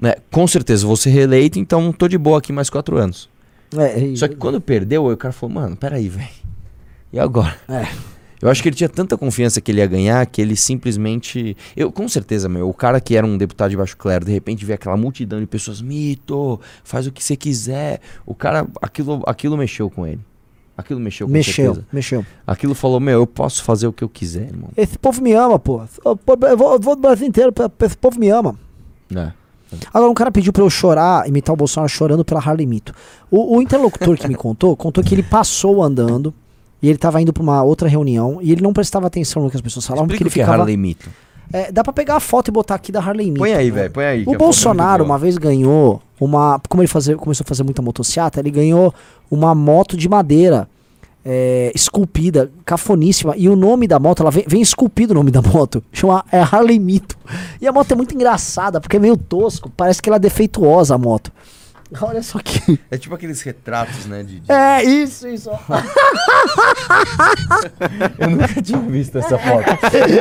Né? Com certeza vou ser reeleito, então tô de boa aqui mais quatro anos. É, e- Só que quando perdeu, o cara falou, mano, peraí, velho. E agora? É. Eu acho que ele tinha tanta confiança que ele ia ganhar que ele simplesmente. Eu, com certeza, meu, o cara que era um deputado de baixo clero, de repente vê aquela multidão de pessoas, mito, faz o que você quiser. O cara, aquilo, aquilo mexeu com ele. Aquilo mexeu com Mexeu, certeza. mexeu. Aquilo falou, meu, eu posso fazer o que eu quiser, irmão. Esse povo me ama, pô. Eu vou, eu vou do Brasil inteiro, pra- pra- esse povo me ama. É. Agora, um cara pediu pra eu chorar, imitar o Bolsonaro chorando pela Harley Mito. O, o interlocutor que me contou, contou que ele passou andando e ele tava indo pra uma outra reunião e ele não prestava atenção no que as pessoas falavam, porque Explica ele o que é ficava... Harley Mito. É, dá pra pegar a foto e botar aqui da Harley Mito. Põe aí, né? velho, põe aí. O é Bolsonaro boa. uma vez ganhou uma. Como ele fazer, começou a fazer muita motociata, ele ganhou uma moto de madeira é, esculpida, cafoníssima. E o nome da moto, ela vem, vem esculpido o nome da moto. Chama é Harley Mito. E a moto é muito engraçada, porque é meio tosco. Parece que ela é defeituosa a moto. Olha só que. É tipo aqueles retratos, né? De, de- É, isso, isso. Eu nunca tinha visto essa foto.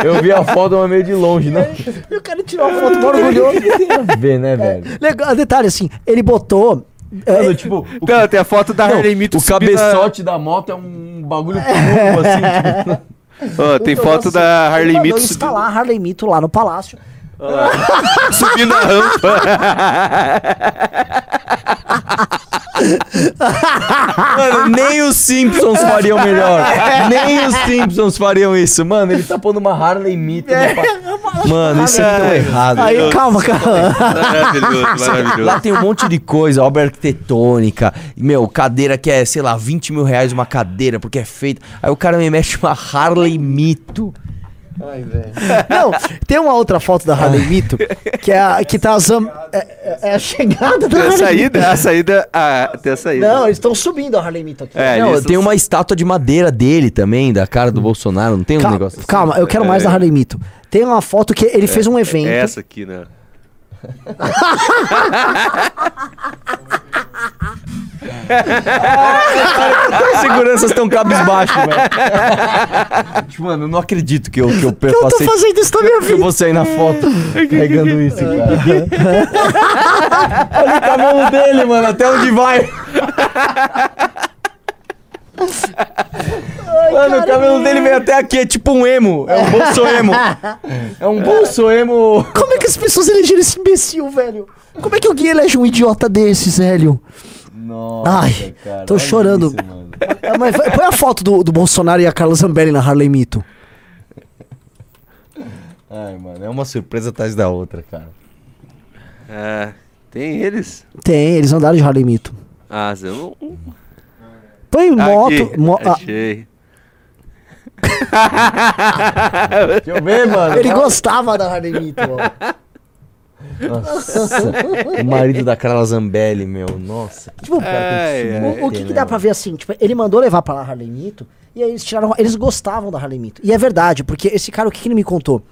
Eu vi a foto, mas meio de longe, né? Eu quero tirar uma foto orgulhoso. Tem a ver, né, velho? Legal, detalhe assim, ele botou. é, Mano, tipo, o, Não, tem a foto da não, Harley Mito o cabeçote da moto é um bagulho comum, assim, tipo... Ó, tem eu foto da ele Harley Mito subindo, instalar a Harley Mito lá no palácio. subindo a rampa. Mano, nem os Simpsons fariam melhor. Nem os Simpsons fariam isso. Mano, ele tá pondo uma Harley Mito no pa- Mano, isso é tão errado. Aí, calma, calma. Maravilhoso, maravilhoso. Lá tem um monte de coisa, obra arquitetônica, meu, cadeira que é, sei lá, 20 mil reais uma cadeira, porque é feita. Aí o cara me mexe uma Harley Mito. Ai, velho. Não, tem uma outra foto da Harley Mito, que é a, que tá a zam- é, é- é a chegada da Tem a Harley saída, a saída, a, tem a saída. Não, eles estão subindo a Harley Mito aqui. É, Não, eles tem uma estátua de madeira dele também, da cara do Bolsonaro, não tem um calma, negócio assim? calma, eu quero mais da Harley Mito. Tem uma foto que ele fez um evento. É essa aqui, né? As seguranças estão cabisbaixo, velho. Tipo, Mano, eu não acredito que eu, que eu que eu tô passei... fazendo isso na minha Que vida? você aí na foto pegando isso, cara. Olha o cabelo dele, mano, até onde vai. Mano, o cabelo dele veio até aqui, é tipo um emo. É um bolso emo. É um bolso emo. Como é que as pessoas elegeram esse imbecil, velho? Como é que alguém elege um idiota desses, velho? Nossa, Ai, cara, tô olha chorando. isso. Ah, Mas põe a foto do, do Bolsonaro e a Carla Zambelli na Harley Mito. Ai, mano, é uma surpresa atrás da outra, cara. É, tem eles. Tem, eles andaram de Harley Mito. Ah, você não... Põe moto. Aqui, mo- ah, achei. Deixa eu ver, mano. ele gostava da Harley Mito, ó. Nossa, o marido da Carla Zambelli, meu, nossa. Tipo. O, o que, que dá pra ver assim? Tipo, ele mandou levar pra lá a Harley Mito e aí eles tiraram. Eles gostavam da Harley Mito. E é verdade, porque esse cara, o que, que ele me contou?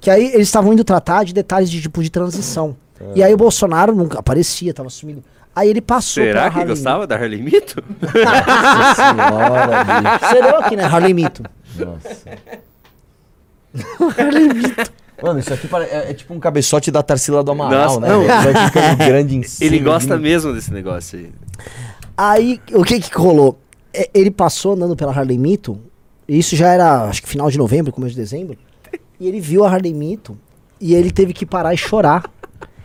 Que aí eles estavam indo tratar de detalhes de tipo de transição. E aí o Bolsonaro nunca aparecia, tava sumindo. Aí ele passou Será que Harley gostava da Harley Mito? Senhora, bicho. Mito. Será que, né? Harley Mito. Nossa. Mano, isso aqui é, é tipo um cabeçote da Tarsila do Amaral, Nossa, né? não. velho? Vai ficando grande em cima. Ele gosta assim. mesmo desse negócio aí. Aí, o que que rolou? É, Ele passou andando pela Harley Mito, e isso já era, acho que final de novembro, começo de dezembro, e ele viu a Harley Mito, e ele teve que parar e chorar.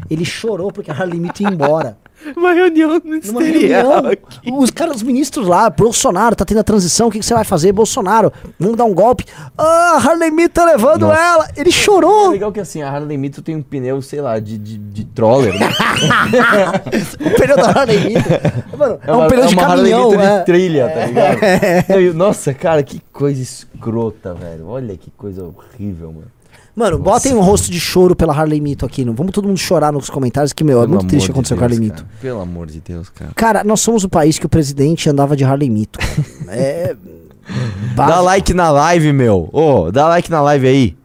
Ele chorou porque a Harley Mito ia embora. Uma reunião ministerial reunião, aqui. os caras, os ministros lá, Bolsonaro, tá tendo a transição, o que, que você vai fazer? Bolsonaro, vamos dar um golpe. Ah, a Harley Mito tá levando Nossa. ela. Ele É chorou. legal que assim, a Harley Mito tem um pneu, sei lá, de, de, de troller, né? o pneu da Harley Mito. Mano, é, um uma- pneu de uma Harley caminhão, Mito né? de trilha, tá ligado? Não, e- Nossa, cara, que coisa escrota, velho. Olha que coisa horrível, mano. Mano, botem um rosto de choro pela Harley Mito aqui. Não? Vamos todo mundo chorar nos comentários, que, meu, é Pelo muito triste o que aconteceu de com a Harley Mito. Pelo amor de Deus, cara. Cara, nós somos o país que o presidente andava de Harley Mito. é. Dá básico. like na live, meu. Ô, dá like na live aí.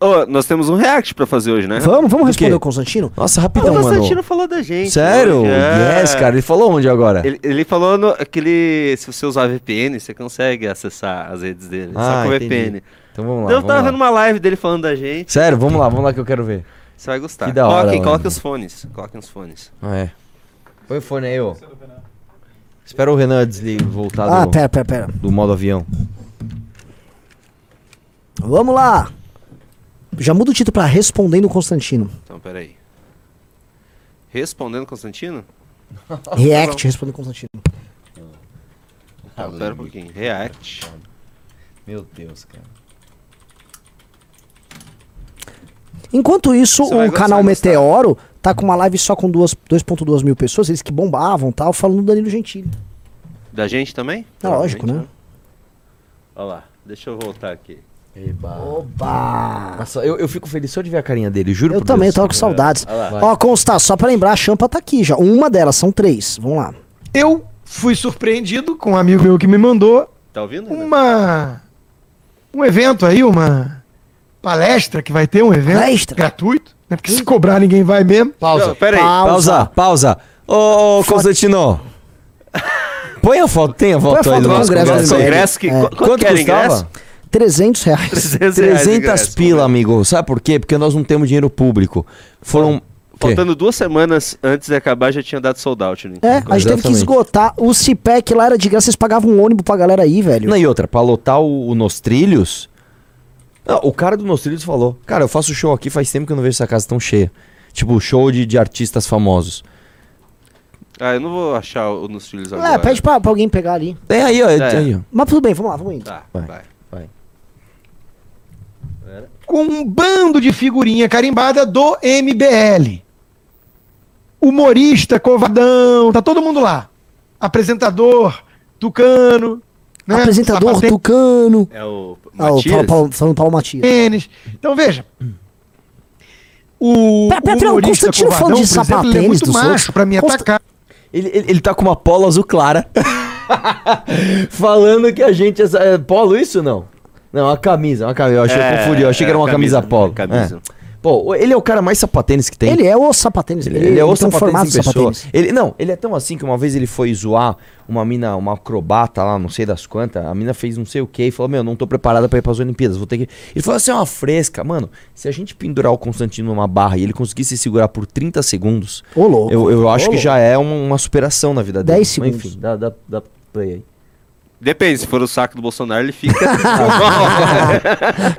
Ô, nós temos um react pra fazer hoje, né? Vamos, vamos responder o Constantino? Nossa, o rapidão, Constantino mano. falou da gente. Sério? é. Yes, cara. Ele falou onde agora? Ele, ele falou no, aquele. Se você usar VPN, você consegue acessar as redes dele. Ah, só com entendi. VPN. Então vamos lá. Eu vamos tava lá. vendo uma live dele falando da gente. Sério, vamos lá, vamos lá que eu quero ver. Você vai gostar. Que da hora, Coloquem, mano. coloquem os fones. Coloquem os fones. Ah, é. Põe o fone aí, ô. Espera o Renan desligar, voltar Ah, do, pera, pera, pera. do modo avião. Vamos lá. Já muda o título pra Respondendo Constantino. Então, peraí. Respondendo Constantino? React Respondendo o Constantino. Então, pera um pouquinho. React. Meu Deus, cara. Enquanto isso, Você o gostar, canal gostar. Meteoro tá com uma live só com duas- 2.2 mil pessoas, eles que bombavam e tal, falando do Danilo Gentili. Da gente também? É lógico, né? Olha lá. Deixa eu voltar aqui. Oba! Nossa, eu, eu fico feliz só de ver a carinha dele, juro Eu também, eu Deus. tava com saudades. Ó, constar, só pra lembrar, a Champa tá aqui já. Uma delas, são três. Vamos lá. Eu fui surpreendido com um amigo meu que me mandou Tá ouvindo? ainda? uma um evento aí, uma palestra que vai ter um evento Palestra? gratuito, né? Porque se cobrar ninguém vai mesmo. Pausa. Não, peraí. Pausa, pausa. Ô, Constantino. Põe a foto, tem a foto a aí foto do do nosso Congresso congresso. aí. Que. É. qu- Quanto, Quanto que custava? ingresso? 300 reais. 300 reais de 300 ingresso, pila, ver. amigo. Sabe por quê? Porque nós não temos dinheiro público. Foram. Faltando duas semanas antes de acabar, já tinha dado sold out. Né? É, a gente teve que esgotar. O CIPEC lá era de graça, vocês pagavam um ônibus pra galera aí, velho. Não, e outra, pra lotar o, o Nos Trilhos. Não, o cara do Nos Trilhos falou: Cara, eu faço show aqui faz tempo que eu não vejo essa casa tão cheia. Tipo, show de, de artistas famosos. Ah, eu não vou achar o nos filhos agora. É, pede pra, pra alguém pegar ali. É aí, ó. É. Aí, ó. Mas tudo bem, vamos lá, vamos indo. Tá, Vai. vai. com um bando de figurinha carimbada do MBL. Humorista, covadão, tá todo mundo lá. Apresentador, tucano, né? Apresentador, Sapatênis. Tucano. É o Ah, o Matias? Paulo, Paulo, falando Paulo Matias. Então veja. O, Pera, pera, o Constantino falando de exemplo, ele é sapatênis muito dos macho outros. pra me Consta- atacar. Ele, ele, ele tá com uma polo azul clara. Falando que a gente. É, é polo isso não? Não, uma camisa, uma camisa. Eu achei, É, eu confundi, eu achei que era é, uma camisa, camisa, polo. camisa. É. Pô, ele é o cara mais sapatênis que tem. Ele é o sapatênis. Ele, ele é o sapatênis formato em pessoa. sapatênis. Ele, não, ele é tão assim que uma vez ele foi zoar uma mina, uma acrobata lá, não sei das quantas. A mina fez não sei o que e falou: Meu, não tô preparada pra ir pras Olimpíadas, vou ter que. Ele falou assim: é uma fresca. Mano, se a gente pendurar o Constantino numa barra e ele conseguir se segurar por 30 segundos, Ô, louco. eu, eu acho Ô, que já é uma, uma superação na vida dele. 10 Mas, segundos. Enfim, dá, dá, dá play aí. Depende, se for o saco do Bolsonaro, ele fica.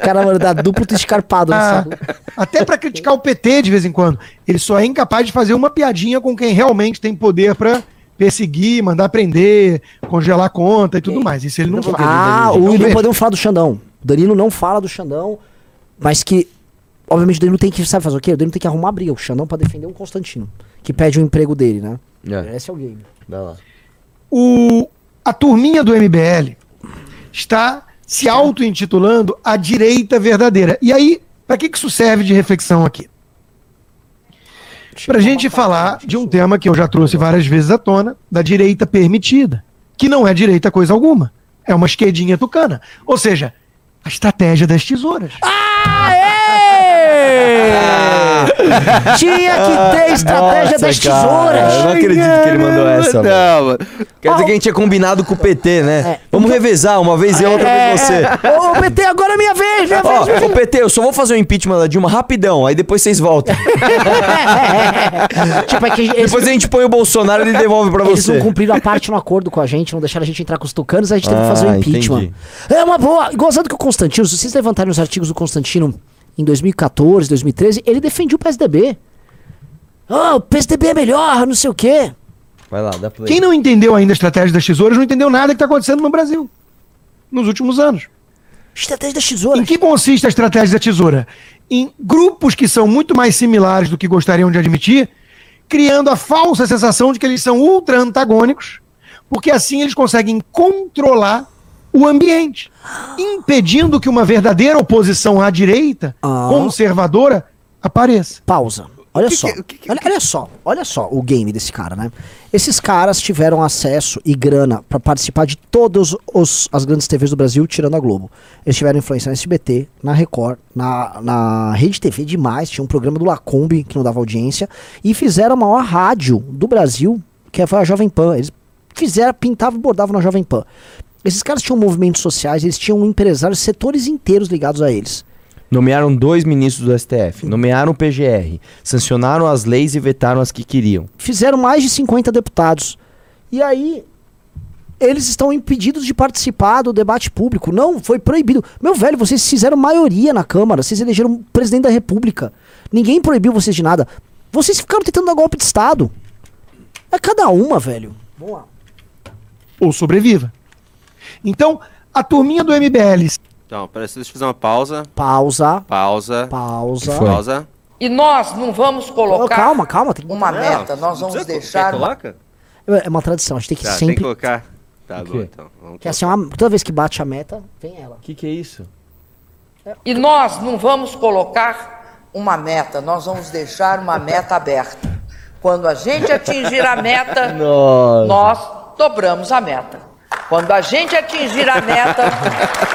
Cara, mano, dá duplo escarpado no Ah, saco. até pra criticar o PT de vez em quando. Ele só é incapaz de fazer uma piadinha com quem realmente tem poder pra perseguir, mandar prender, congelar conta e tudo mais. Isso ele não faz. Ah, o não podemos falar do Xandão. O Danilo não fala do Xandão, mas que, obviamente, o Danilo tem que, sabe fazer o quê? O Danilo tem que arrumar briga o Xandão pra defender o Constantino, que pede o emprego dele, né? É, Esse é o game. dá lá. o, a turminha do MBL está se auto-intitulando a direita verdadeira. E aí, para que, que isso serve de reflexão aqui? Para a gente falar de um tema que eu já trouxe várias vezes à tona, da direita permitida, que não é direita coisa alguma, é uma esquerdinha tucana. Ou seja, a estratégia das tesouras. Tinha que ter estratégia Nossa, das cara, tesouras. Eu não acredito que ele mandou essa. Não, mano. Quer dizer que a gente tinha combinado com o PT, né? É. Vamos revezar, uma vez eu, outra vez você. Ô, PT, agora é minha vez, minha vez. Ó, ô PT, eu só vou fazer o impeachment da Dilma rapidão, aí depois vocês voltam. tipo, é que eles, Depois a gente põe o Bolsonaro e ele devolve pra eles você. não cumpriram a parte no acordo com a gente, não deixaram a gente entrar com os tucanos, a gente teve que Ah, fazer o impeachment. entendi. É uma boa. Gozando que o Constantino, se vocês levantarem os artigos do Constantino em 2014, 2013, ele defendia o PSDB. Ah, o PSDB é melhor, não sei o quê. Vai lá, dá play. Quem não entendeu ainda a estratégia das tesouras não entendeu nada que está acontecendo no Brasil nos últimos anos. Estratégia das tesouras. Em que consiste a estratégia da tesoura? Em grupos que são muito mais similares do que gostariam de admitir, criando a falsa sensação de que eles são ultra antagônicos, porque assim eles conseguem controlar o ambiente, impedindo que uma verdadeira oposição à direita, Ah. conservadora, apareça. Pausa. Olha que só. que- o que que- olha, olha só. Olha só o game desse cara, né? Esses caras tiveram acesso e grana pra participar de todas as grandes TVs do Brasil, tirando a Globo. Eles tiveram influência na SBT, na Record, na, na Rede TV demais. Tinha um programa do Lacombe que não dava audiência. E fizeram a maior rádio do Brasil, que foi a Jovem Pan. Eles fizeram, pintavam e bordavam na Jovem Pan. Esses caras tinham movimentos sociais, eles tinham empresários, setores inteiros ligados a eles. Nomearam dois ministros do STF, nomearam o PGR, sancionaram as leis e vetaram as que queriam. fizeram mais de 50 deputados. E aí, eles estão impedidos de participar do debate público. Não, foi proibido. Meu velho, vocês fizeram maioria na Câmara, vocês elegeram presidente da República. Ninguém proibiu vocês de nada. Vocês ficaram tentando dar golpe de Estado. É cada uma, velho. Vamos lá. Ou sobreviva. Então, a turminha do MBL Então, eu fazer uma pausa. Pausa. Pausa. Pausa. Pausa. E nós não vamos colocar calma, calma. Tem que uma botar- meta, nós Não vamos deixar coloca? É uma tradição, a gente tem que Tá, tem sempre. que colocar. Tá bom, então. Vamos Que assim, uma- toda vez que bate a meta, vem ela. O que, que é isso? E nós não vamos colocar uma meta, nós vamos deixar uma meta aberta. Quando a gente atingir a meta, nós dobramos a meta. Quando a gente atingir a meta,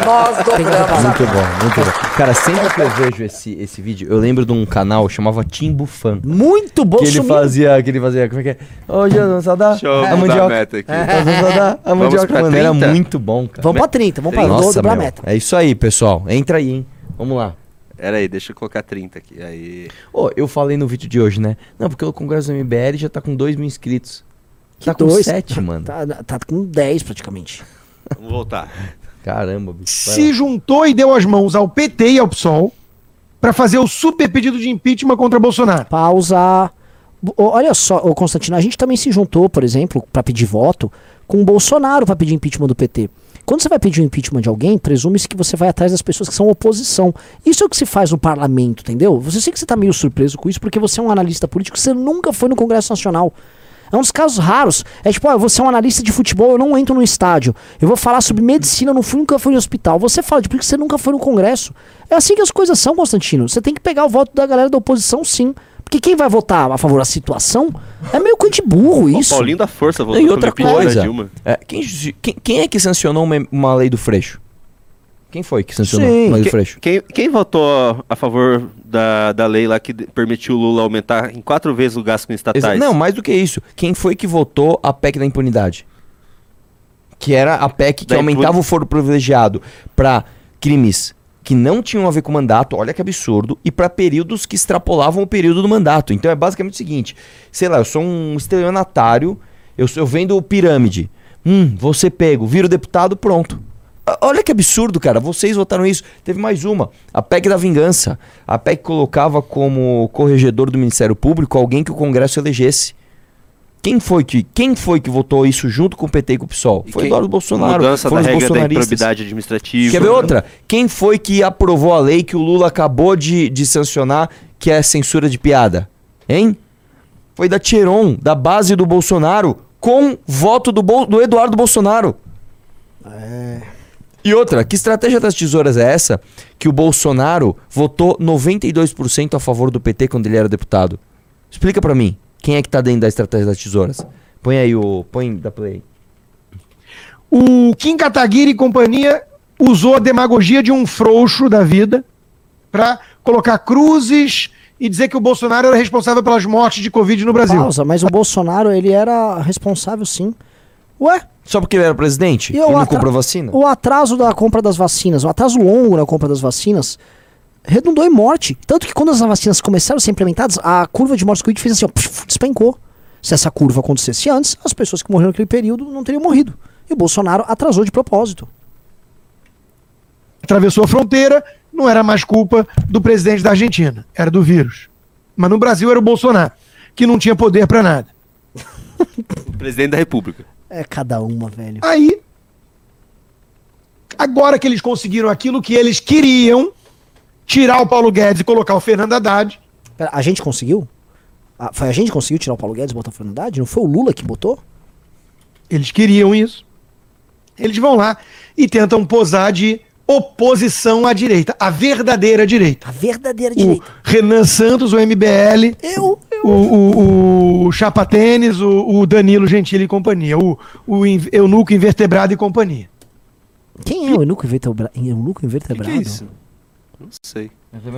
nós dobramos a Muito bom, muito bom. Cara, sempre que eu vejo esse, esse vídeo, eu lembro de um canal chamava Timbu Fan. Muito bom Que ele fazia, que ele fazia, como é que é? Ô, Jesus, dá Deixa eu a a mandioca. meta aqui. Só dá a Vamos mandioca. pra Mano, era 30? muito bom, cara. Vamos pra 30, vamos pra Nossa, dobrar a meu, meta. é isso aí, pessoal. Entra aí, hein? Vamos lá. Pera aí, deixa eu colocar 30 aqui. Aí. Ô, eu falei no vídeo de hoje, né? Não, porque o Congresso do MBL já tá com 2 mil inscritos. Que tá com dois. 7, mano. Tá, tá com 10 praticamente. Vamos voltar. Caramba, bicho. se juntou e deu as mãos ao PT e ao PSOL para fazer o super pedido de impeachment contra Bolsonaro. Pausa. Olha só, Constantino, a gente também se juntou, por exemplo, pra pedir voto com o Bolsonaro pra pedir impeachment do PT. Quando você vai pedir o impeachment de alguém, presume-se que você vai atrás das pessoas que são oposição. Isso é o que se faz no parlamento, entendeu? Você sei que você tá meio surpreso com isso, porque você é um analista político, você nunca foi no Congresso Nacional. É um dos casos raros. É tipo, ah, você é um analista de futebol, eu não entro no estádio. Eu vou falar sobre medicina, eu não fui, nunca fui no hospital. Você fala de porque você nunca foi no Congresso. É assim que as coisas são, Constantino. Você tem que pegar o voto da galera da oposição, sim. Porque quem vai votar a favor da situação é meio coisa de burro O isso. Paulinho da Força voltou E outra coisa, é, quem, quem, quem é que sancionou uma, uma lei do Freixo? Quem foi que sancionou Sim. uma lei do Quem, Freixo? quem, quem votou a favor da, da lei lá que permitiu o Lula aumentar em quatro vezes o gasto com estatais? Exa- Não, mais do que isso. Quem foi que votou a PEC da impunidade? Que era a PEC que Da aumentava impuni- o foro privilegiado para crimes que não tinham a ver com o mandato, olha que absurdo, e para períodos que extrapolavam o período do mandato. Então é basicamente o seguinte: sei lá, eu sou um estelionatário, eu, eu vendo pirâmide. Hum, vou ser pego, viro deputado, pronto. Olha que absurdo, cara. Vocês votaram isso. Teve mais uma. A PEC da vingança. A PEC colocava como corregedor do Ministério Público alguém que o Congresso elegesse. Quem foi que, quem foi que votou isso junto com o PT e com o PSOL? E Foi quem- Eduardo Bolsonaro. Mudança foram da os regra da improbidade administrativa. Quer ver outra? Quem foi que aprovou a lei que o Lula acabou de, de sancionar, que é a censura de piada? Hein? Foi da Tiron, da base do Bolsonaro, com voto do, Bol- do Eduardo Bolsonaro. E outra, que estratégia das tesouras é essa que o Bolsonaro votou 92% a favor do PT quando ele era deputado? Explica pra mim. Quem é que tá dentro da estratégia das tesouras? Põe aí o. Põe da play. O Kim Kataguiri e companhia usou a demagogia de um frouxo da vida para colocar cruzes e dizer que o Bolsonaro era responsável pelas mortes de Covid no Brasil. Pausa, mas o Bolsonaro, ele era responsável sim. Ué, Só porque ele era presidente? E E eu não comprou vacina? o atraso da compra das vacinas, o atraso longo na compra das vacinas, redundou em morte. Tanto que quando as vacinas começaram a ser implementadas, a curva de morte Covid fez assim, ó, despencou. Se essa curva acontecesse antes, as pessoas que morreram naquele período não teriam morrido. E o Bolsonaro atrasou de propósito. Atravessou a fronteira, não era mais culpa do presidente da Argentina, era do vírus. Mas no Brasil era o Bolsonaro, que não tinha poder para nada. O presidente da República. É cada uma, velho. Aí, agora que eles conseguiram aquilo que eles queriam, tirar o Paulo Guedes e colocar o Fernando Haddad, Pera, a gente conseguiu? Ah, foi a gente que conseguiu tirar o Paulo Guedes e botar o Fernando Haddad? Não foi o Lula que botou? eles queriam isso. Eles vão lá e tentam posar de oposição à direita, a verdadeira direita. A verdadeira O direita. Renan Santos, o MBL, Eu, o, o, o Chapa Tênis, o, o Danilo Gentili e companhia, o, o Eunuco Invertebrado e companhia. Quem é o eunuco invertebra- eunuco O que, invertebrado? que é isso? Não sei.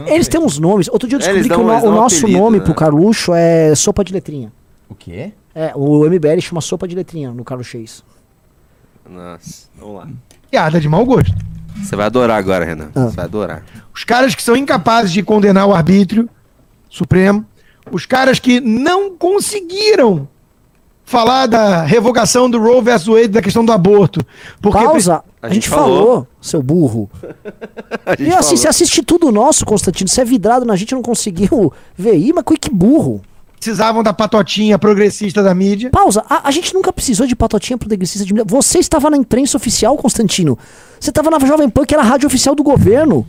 Eles têm uns nomes. Outro dia eu É, descobri que dão- o, no- o nosso apelido, nome né? pro Carluxo é sopa de letrinha. O quê? É, o MBL chama sopa de letrinha no Carlos Chase. Nossa, vamos lá. Piada de mau gosto. Você vai adorar agora, Renan. Ah. Você vai adorar. Os caras que são incapazes de condenar o arbítrio supremo, os caras que não conseguiram falar da revogação do Roe vs Wade, da questão do aborto. Porque Pausa. A A, gente gente falou, falou. seu burro. E assim, você assiste tudo nosso, Constantino. Você é vidrado na gente não conseguiu ver aí, mas que burro. precisavam da patotinha progressista da mídia. Pausa. A, a gente nunca precisou de patotinha progressista de mídia. Você estava na imprensa oficial, Constantino. Você estava na Jovem Pan, que era a rádio oficial do governo.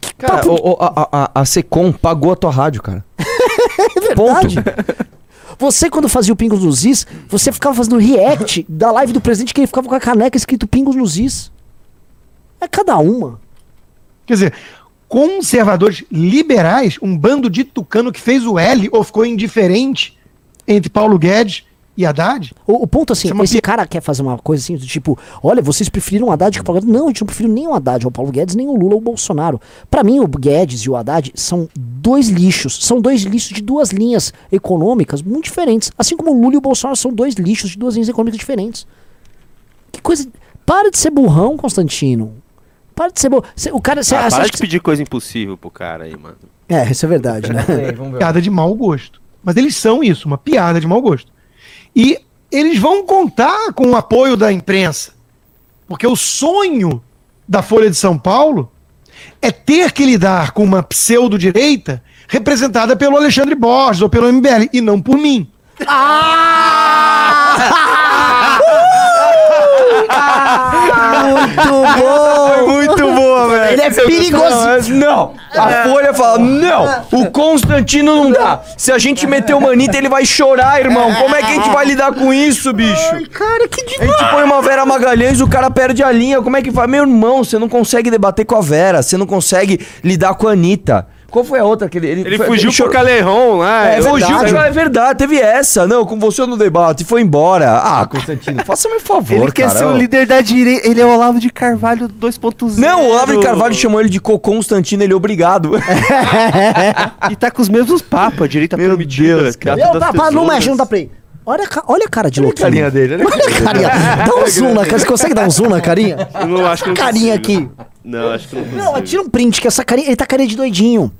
Que Cara, papo o- o- a, a, a Secom pagou a tua rádio, cara. é verdade. Você, quando fazia o Pingos nos Is, você ficava fazendo react da live do presidente que ele ficava com a caneca escrito Pingos nos Is. É cada uma. Quer dizer, conservadores liberais, um bando de tucano que fez o L ou ficou indiferente entre Paulo Guedes e Haddad. O, o ponto assim, é uma esse pi- cara quer fazer uma coisa assim, do tipo, olha, vocês preferiram o Haddad que o Paulo Guedes. Não, a gente não preferiu nem o Haddad, o Paulo Guedes, nem o Lula ou o Bolsonaro. Pra mim, o Guedes e o Haddad são dois lixos. São dois lixos de duas linhas econômicas muito diferentes. Assim como o Lula e o Bolsonaro são dois lixos de duas linhas econômicas diferentes. Que coisa. Para de ser burrão, Constantino. Para de ser burrão. O cara. Cê, Ah, você para de pedir coisa impossível pro cara aí, mano. É, isso é verdade, né? Piada de mau gosto. Mas eles são isso, uma piada de mau gosto. E eles vão contar com o apoio da imprensa. Porque o sonho da Folha de São Paulo é ter que lidar com uma pseudo-direita representada pelo Alexandre Borges ou pelo MBL, e não por mim. Muito bom! Muito velho. Ele é perigoso. Não, a Folha fala, não, o Constantino não dá. Se a gente meter o Manita, ele vai chorar, irmão. Como é que a gente vai lidar com isso, bicho? Cara, que A demais! gente põe uma Vera Magalhães, o cara perde a linha. Como é que faz? Meu irmão, você não consegue debater com a Vera, você não consegue lidar com a Anitta. Qual foi a outra que ele... Ele foi- fugiu pro chorou- Calerron lá. É, eu- fugiu, verdade. é verdade, teve essa. Não, com você no debate, foi embora. Ah, Constantino, faça-me um favor, Ele quer cara. ser o líder da direita. Ele é o Olavo de Carvalho 2.0. Não, o Olavo de Carvalho chamou ele de Cocô Constantino, ele é obrigado. E tá com os mesmos papos. A direita Meu prometida. Deus, cara. Pá, não mexe, não dá play. Olha, a ca- olha a cara de louquinho. carinha dele, olha a Olha a carinha. Dá um zoom na cara. Você consegue dar um zoom na carinha? Eu não acho que não Carinha consigo. aqui. Não, acho que não Não, consigo. tira um print, que essa carinha. Ele tá carinha de doidinho.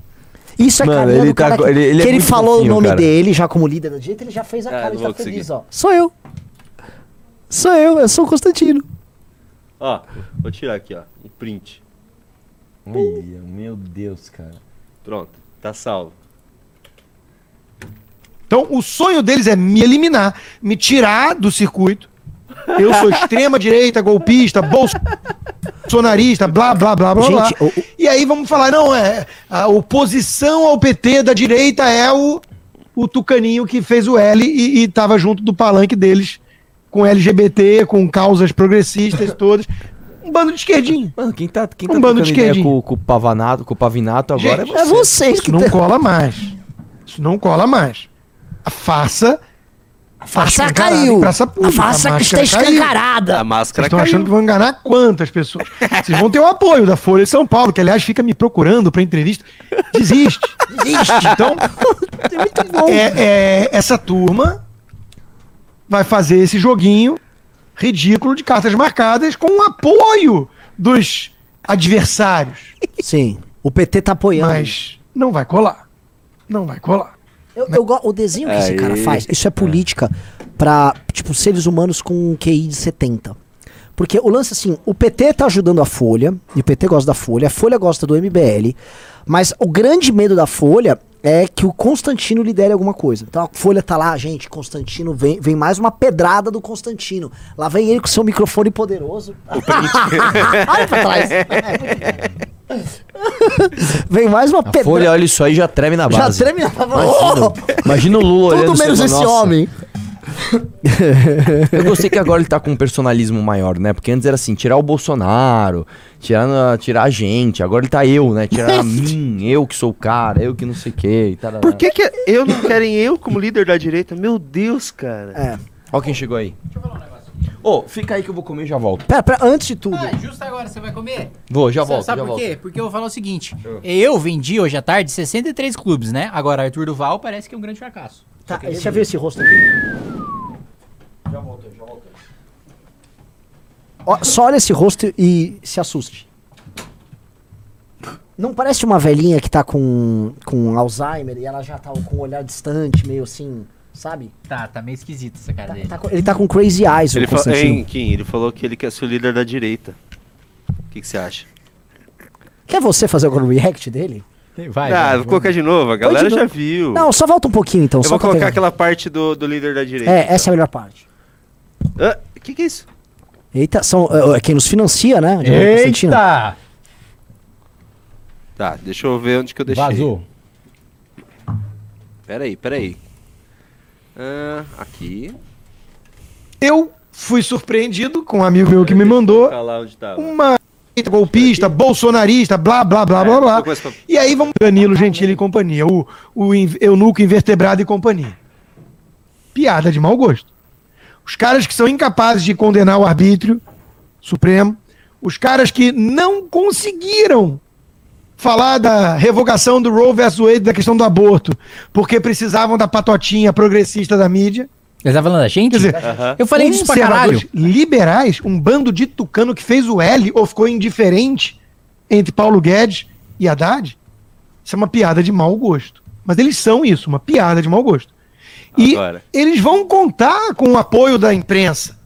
Isso é Mano, carinha ele do cara tá- que, ele- ele é que ele muito falou fofinho, o nome cara. dele já como líder da direita, ele já fez a Ah, cara, não ele vou tá feliz, conseguir. ó. Sou eu. Sou eu, eu sou o Constantino. Ó, vou tirar aqui, ó. Um print. Olha, meu Deus, cara. Pronto, tá salvo. Então, o sonho deles é me eliminar, me tirar do circuito. Eu sou extrema-direita, golpista, bolsonarista, blá, blá, blá, blá, blá. Gente, o- o- E aí vamos falar, não, é a oposição ao PT da direita é o, o tucaninho que fez o L e, e tava junto do palanque deles com LGBT, com causas progressistas todas. Um bando de esquerdinha. Mano, quem tá, quem Um tá bando trocando de ideia esquerdinha. com, com o Pavanato, com o Pavinato agora Gente, é É você. vocês Isso que não tá- cola mais. Isso não cola mais. A farsa. A farsa caiu. praça pública, a farsa a que está escancarada. A Vocês máscara estão caiu. achando que vão enganar quantas pessoas? Vocês vão ter o apoio da Folha de São Paulo, que aliás fica me procurando para entrevista. Desiste. Desiste. Então, É muito bom. é, é, essa turma vai fazer esse joguinho ridículo de cartas marcadas com o apoio dos adversários. Sim. O PT tá apoiando. Mas não vai colar. Não vai colar. Eu, eu go- o desenho que esse Aí. cara faz, isso é política pra, tipo, seres humanos com um QI de 70. Porque o lance assim, o PT tá ajudando a Folha, e o PT gosta da Folha, a Folha gosta do MBL, mas o grande medo da Folha é que o Constantino lidere alguma coisa. Então a Folha tá lá, gente, Constantino vem, vem mais uma pedrada do Constantino. Lá vem ele com seu microfone poderoso. Olha pra trás. vem mais uma A pedrada. Folha olha isso aí e já treme na Já base. treme na Imagina, imagina o Lula olhando Tudo menos esse "Nossa, homem. Eu gostei que agora ele tá com um personalismo maior, né? Porque antes era assim, tirar o Bolsonaro, tirar, tirar a gente. Agora ele tá eu, né? Tirar a mim, eu que sou o cara, eu que não sei o que. Por que, que eu não querem eu como líder da direita? Meu Deus, cara. É. Ó quem chegou aí. Ô, fica aí que eu vou comer e já volto. Pera, pera, antes de tudo. Ah, justo agora você vai comer? Vou, já volto, Sabe já por volto. quê? Porque eu vou falar o seguinte: eu vendi hoje à tarde 63 clubes, né? Agora Arthur Duval parece que é um grande fracasso. Tá, você já viu esse rosto aqui? Já volto, já volto. Ó, só olha esse rosto e se assuste. Não parece uma velhinha que tá com, com Alzheimer e ela já tá com um olhar distante, meio assim, sabe? Tá, tá meio esquisito essa cara Tá- dele. tá com- ele tá com crazy eyes, Ele, o hein, Kim, ele falou que ele quer ser o líder da direita. O que, que você acha? Quer você fazer agora o react dele? Vai, ah, vai, vou colocar de novo, a galera de já novo. viu. Não, só volta um pouquinho então. eu só vou colocar pegar. aquela parte do, do líder da direita. É, essa é a melhor parte. O que, que é isso? Eita, são é, quem nos financia, né? Constantino? Eita! Tá, deixa eu ver onde que eu deixei. Vazou. Peraí, peraí. Ah, aqui. Eu fui surpreendido com um amigo meu que me mandou Tá uma golpista, bolsonarista, blá, blá, blá, blá, blá. começo com- E aí vamos Danilo Gentili e companhia, o, o eunuco invertebrado e companhia. Piada de mau gosto. Os caras que são incapazes de condenar o arbítrio supremo, os caras que não conseguiram falar da revogação do Roe vs Wade, da questão do aborto, porque precisavam da patotinha progressista da mídia. Ele tá falando da gente? Quer dizer, eu falei disso pra caralho. liberais, um bando de tucano que fez o L ou ficou indiferente entre Paulo Guedes e Haddad, isso é uma piada de mau gosto. Mas eles são isso, uma piada de mau gosto. E Agora. eles vão contar com o apoio da imprensa.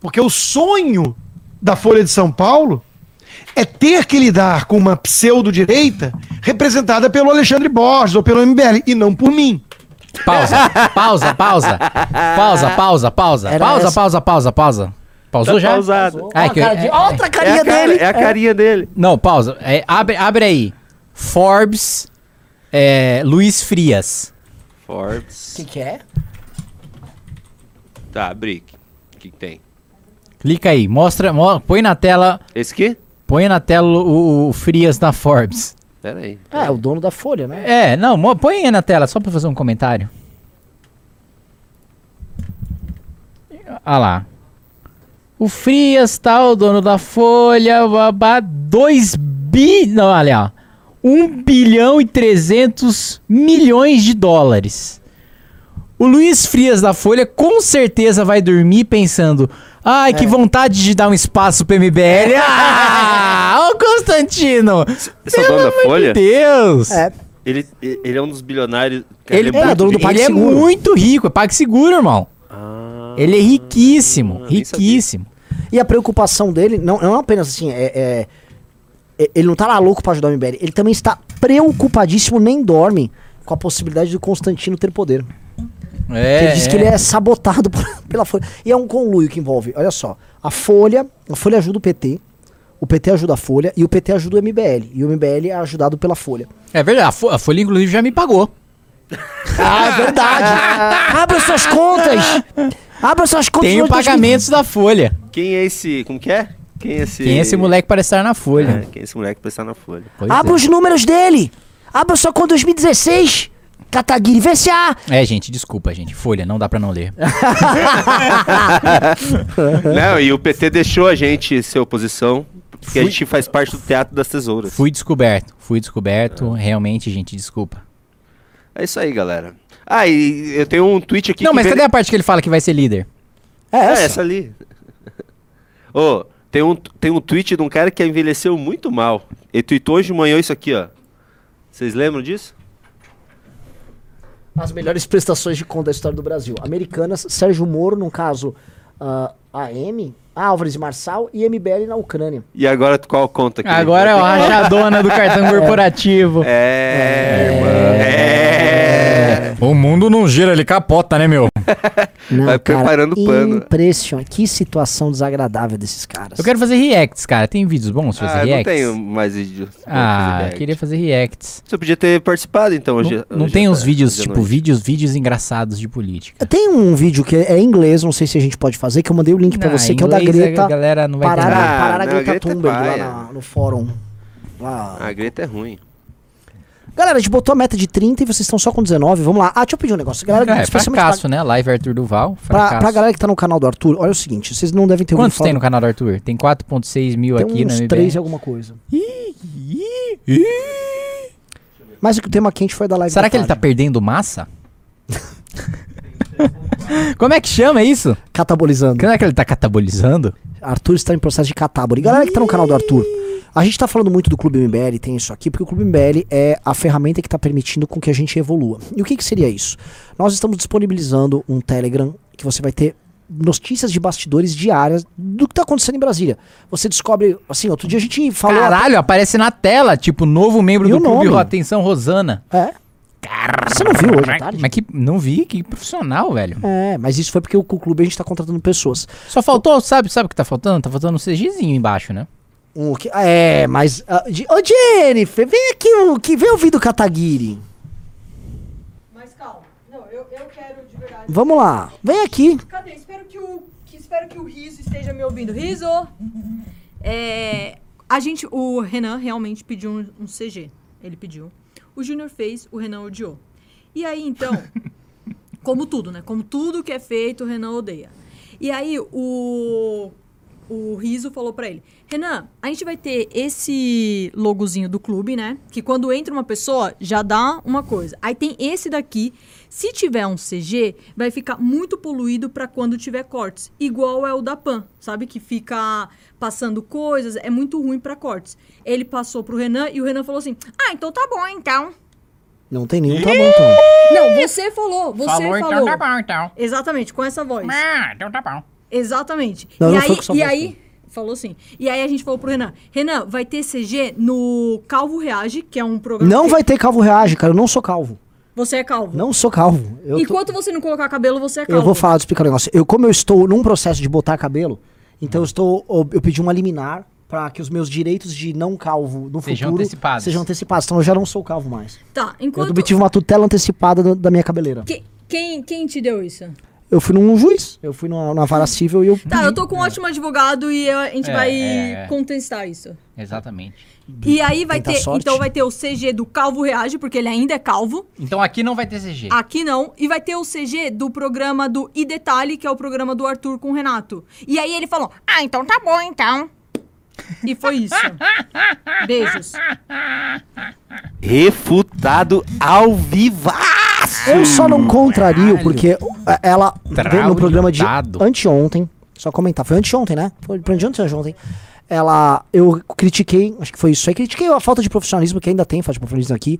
Porque o sonho da Folha de São Paulo é ter que lidar com uma pseudo-direita representada pelo Alexandre Borges ou pelo MBL, e não por mim. Pausa, pausa, pausa. Pausa, pausa, pausa. Era pausa, essa. pausa, pausa, pausa. Pausou Tá já? pausado. Ai, Ó, que- é- ó, outra É carinha a, cara- dele. é a carinha dele. Não, pausa. É, abre, abre aí. Forbes, é, Luiz Frias. O Forbes. que, que é? Tá, Brick. O que, que tem? Clica aí, mostra, mo- põe na tela, Esse aqui? Põe na tela o, o Frias da Forbes. Pera aí. Ah, é o dono da Folha, né? É, não, põe aí na tela só pra fazer um comentário. Ah lá. O Frias, tal, dono da Folha, babá, 2 bi... Não, olha, ó. 1 bilhão e 300 milhões de dólares. O Luiz Frias da Folha com certeza vai dormir pensando: ai, que vontade de dar um espaço pro MBL. Ah, ô Constantino! Esse é o dono da Folha? Deus! É. Ele, ele é um dos bilionários. Cara, Ele, é muito dono do rico. Pague ele é muito rico, é PagSeguro, irmão. Ah, Ele é riquíssimo, riquíssimo. E a preocupação dele não, não é apenas assim, é, é- é- ele não tá lá louco pra ajudar o MBL, ele também está preocupadíssimo, nem dorme com a possibilidade do Constantino ter poder. É, ele diz que ele é sabotado por- pela Folha. E é um conluio que envolve, olha só, a Folha, a Folha ajuda o PT, o PT ajuda a Folha e o PT ajuda o MBL. E o MBL é ajudado pela Folha. É verdade, a Fo- a Folha, inclusive, já me pagou. Ah, é verdade! Abra suas contas! Abra suas contas! 2020. pagamentos da Folha. Quem é esse. Como que é? Quem é esse. Quem é esse moleque para estar na É, Folha? quem é esse moleque pra estar na Folha? Pois Abra é. os números dele! Abra sua conta 2016! Kataguiri, há! É, gente, desculpa, gente. Folha, não dá pra não ler. Não, e o PT deixou a gente ser oposição, porque a Fui- gente faz parte do Teatro das Tesouras. Fui descoberto, fui descoberto. Realmente, gente, desculpa. É isso aí, galera. Ah, e eu tenho um tweet aqui não, que mas cadê a parte que ele fala que vai ser líder? É É, essa. essa ali. Ô, tem, um, tem um tweet de um cara que envelheceu muito mal. Ele tweetou hoje de manhã isso aqui, ó. Vocês lembram disso? As melhores prestações de conta da história do Brasil. Americanas, Sérgio Moro, no caso, ah, AM, Álvares e Marçal e MBL na Ucrânia. E agora qual conta aqui? Agora é o rachadona do cartão corporativo. É, irmão. É. O mundo não gira, ele capota, né, meu? Não, Vai preparando o pano. Impressionante. Que situação desagradável desses caras. Eu quero fazer reacts, cara. Tem vídeos bons pra fazer Ah, eu não reacts? tenho mais vídeo. Ah, eu queria fazer reacts. Você podia ter participado, então, hoje. Não, não hoje tem à uns tarde, vídeos, à tipo, vídeos, vídeos engraçados de política. Tem um vídeo que é em inglês, não sei se a gente pode fazer, que eu mandei o link pra Não, você, que é o da inglês a Greta. galera não vai Parar. Ah, parar a Greta Greta é Thunberg lá na- no fórum. Lá. A Greta é ruim. Galera, a gente botou a meta de 30 e vocês estão só com 19. Vamos lá. Ah, deixa eu pedir um negócio. Galera, É, fracasso, né? Live Arthur Duval, pra, pra galera que tá no canal do Arthur, olha o seguinte, vocês não devem ter Quantos falar tem do- no canal do Arthur? Tem 4.6 mil Tem aqui na uns MBR. 3 e alguma coisa. Mas o que o tema quente foi da live Será da que ele tá perdendo massa? Como é que chama isso? Catabolizando. Será que ele tá catabolizando? Arthur está em processo de catábole. Galera que tá no canal do Arthur, a gente tá falando muito do Clube MBL, tem isso aqui, porque o Clube MBL é a ferramenta que tá permitindo com que a gente evolua. E o que, que seria isso? Nós estamos disponibilizando um Telegram que você vai ter notícias de bastidores diárias do que tá acontecendo em Brasília. Você descobre, assim, outro dia a gente falou... Caralho, aparece na tela, tipo, novo membro E do clube. nome? Atenção, Rosana. É. Você não viu hoje à tarde? Mas que. Não vi, que profissional, velho. É, mas isso foi porque o, o clube a gente tá contratando pessoas. Só faltou, sabe, sabe o que tá faltando? Tá faltando um CGzinho embaixo, né? O que, é, mas. de- Ô, Jennifer, vem aqui, o que vem ouvir do Kataguiri. Mas calma. Não, eu, eu quero de verdade. Vamos lá, vem aqui. Cadê? Espero que o, que, espero que o Riso esteja me ouvindo. Riso! É, a gente, o Renan realmente pediu um, um CG. Ele pediu. O Júnior fez, o Renan odiou. E aí, então, como tudo, né? Como tudo que é feito, o Renan odeia. E aí, o, o Riso falou pra ele: Renan, a gente vai ter esse logozinho do clube, né? Que quando entra uma pessoa, já dá uma coisa. Aí tem esse daqui. Se tiver um CG, vai ficar muito poluído pra quando tiver cortes. Igual é o da Pan, sabe? Que fica passando coisas, é muito ruim pra cortes. Ele passou pro Renan e o Renan falou assim: Ah, então tá bom, então. Não tem nenhum, tá bom então. Não, você falou, você falou. então tá bom, então. Exatamente, com essa voz. Ah, então tá bom. Exatamente. Não, e não aí, foi com essa e voz, aí falou assim. E aí a gente falou pro Renan, Renan, vai ter CG no Calvo Reage, que é um programa Não que- vai ter calvo reage, cara. Eu não sou calvo. Você é calvo. Não sou calvo. Eu, tô- Enquanto você não colocar cabelo, você é calvo. eu vou falar, explicar um negócio. Eu, como eu estou num processo de botar cabelo, então eu estou. Eu pedi uma liminar pra que os meus direitos de não calvo no Sejam futuro antecipados. sejam antecipados. Então eu já não sou calvo mais. Tá, Eu enquanto obtive uma tutela antecipada da- da minha cabeleira. Que- quem quem te deu isso? Eu fui num juiz, eu fui numa, numa vara civil e eu. Tá, eu tô com um ótimo advogado e eu- a gente É, vai é, é. contestar isso. Exatamente. E aí vai Tentar ter, sorte. então vai ter o CG do Calvo Reage, porque ele ainda é calvo. Então aqui não vai ter CG. Aqui não. E vai ter o CG do programa do I Detalhe, que é o programa do Arthur com o Renato. E aí ele falou: Ah, então tá bom, então. E foi isso. Beijos. Refutado ao vivaço! Eu só não contrario, porque ela veio no programa de anteontem. Só comentar. Foi anteontem, né? Foi anteontem ou anteontem. Ela. Eu critiquei, acho que foi isso aí. Critiquei a falta de profissionalismo, que ainda tem falta de profissionalismo aqui.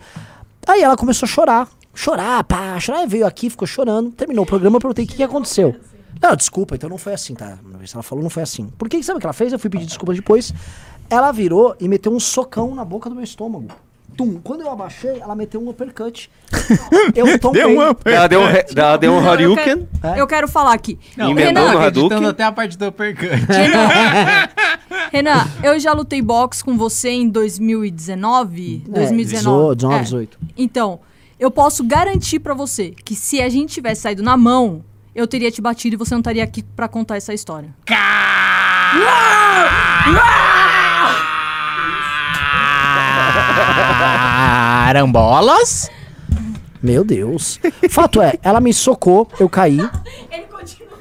Aí ela começou a chorar. Chorar, pá, chorar. Veio aqui, ficou chorando. Terminou o programa, eu perguntei o que, que aconteceu. Não, desculpa, então não foi assim, tá? Ela falou, não foi assim. Por que sabe o que ela fez? Eu fui pedir desculpa depois. Ela virou e meteu um socão na boca do meu estômago. Tum. Quando eu abaixei, ela meteu um uppercut. eu tomei. Ela deu um, re- ela deu um Não, eu Hadouken. quero- Eu quero falar aqui. Emendou Renan, no Hadouken. até a parte do uppercut. Renan, eu já lutei boxe com você em 2019? É, 2019. 19, É. 18. Então, eu posso garantir pra você que se a gente tivesse saído na mão, eu teria te batido e você não estaria aqui pra contar essa história. Carambolas? Meu Deus. Fato é, ela me socou, eu caí. Ele continua.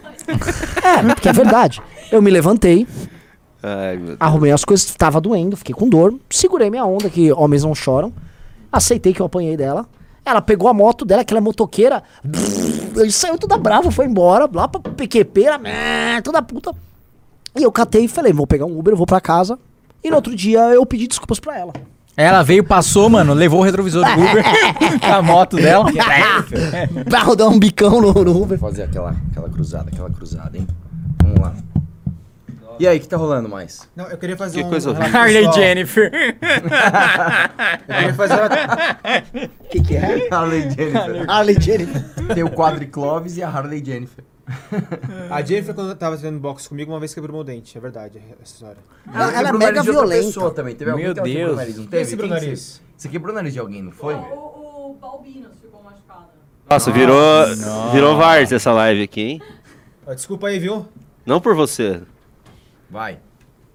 É, porque é verdade. Eu me levantei, Ai, meu Deus. arrumei as coisas, tava doendo, fiquei com dor, segurei minha onda, que homens não choram. Aceitei que eu apanhei dela. Ela pegou a moto dela, que ela é motoqueira. Ele saiu toda brava, foi embora, lá pra PQP, toda puta. E eu catei e falei, vou pegar um Uber, eu vou pra casa. E no outro dia eu pedi desculpas pra ela. Ela veio, passou, mano, levou o retrovisor do Uber com a moto dela. Pra dar um bicão no, no Uber. Fazer aquela, aquela cruzada, aquela cruzada, hein? Vamos lá. E aí, o que tá rolando mais? Não, eu queria fazer Que um. coisa horrível. relato Harley pessoal. Jennifer. Eu queria fazer uma... que, que é? Harley Jennifer. Harley Jennifer. Tem o Quadricloves e a Harley Jennifer. A Jennifer, quando tava treinando boxe comigo, uma vez quebrou meu dente. É verdade, essa história. Ela, ela é quebrou o mega violenta. pessoa também. Teve alguém Meu que ela quebrou Deus. o nariz, não teve? quebrou o Quem que nariz? Você, você quebrou o nariz de alguém, não foi? O, o Balbinos ficou machucado. Nossa, virou, virou Vars essa live aqui, hein? Ó, Desculpa aí, viu? Não por você. Vai.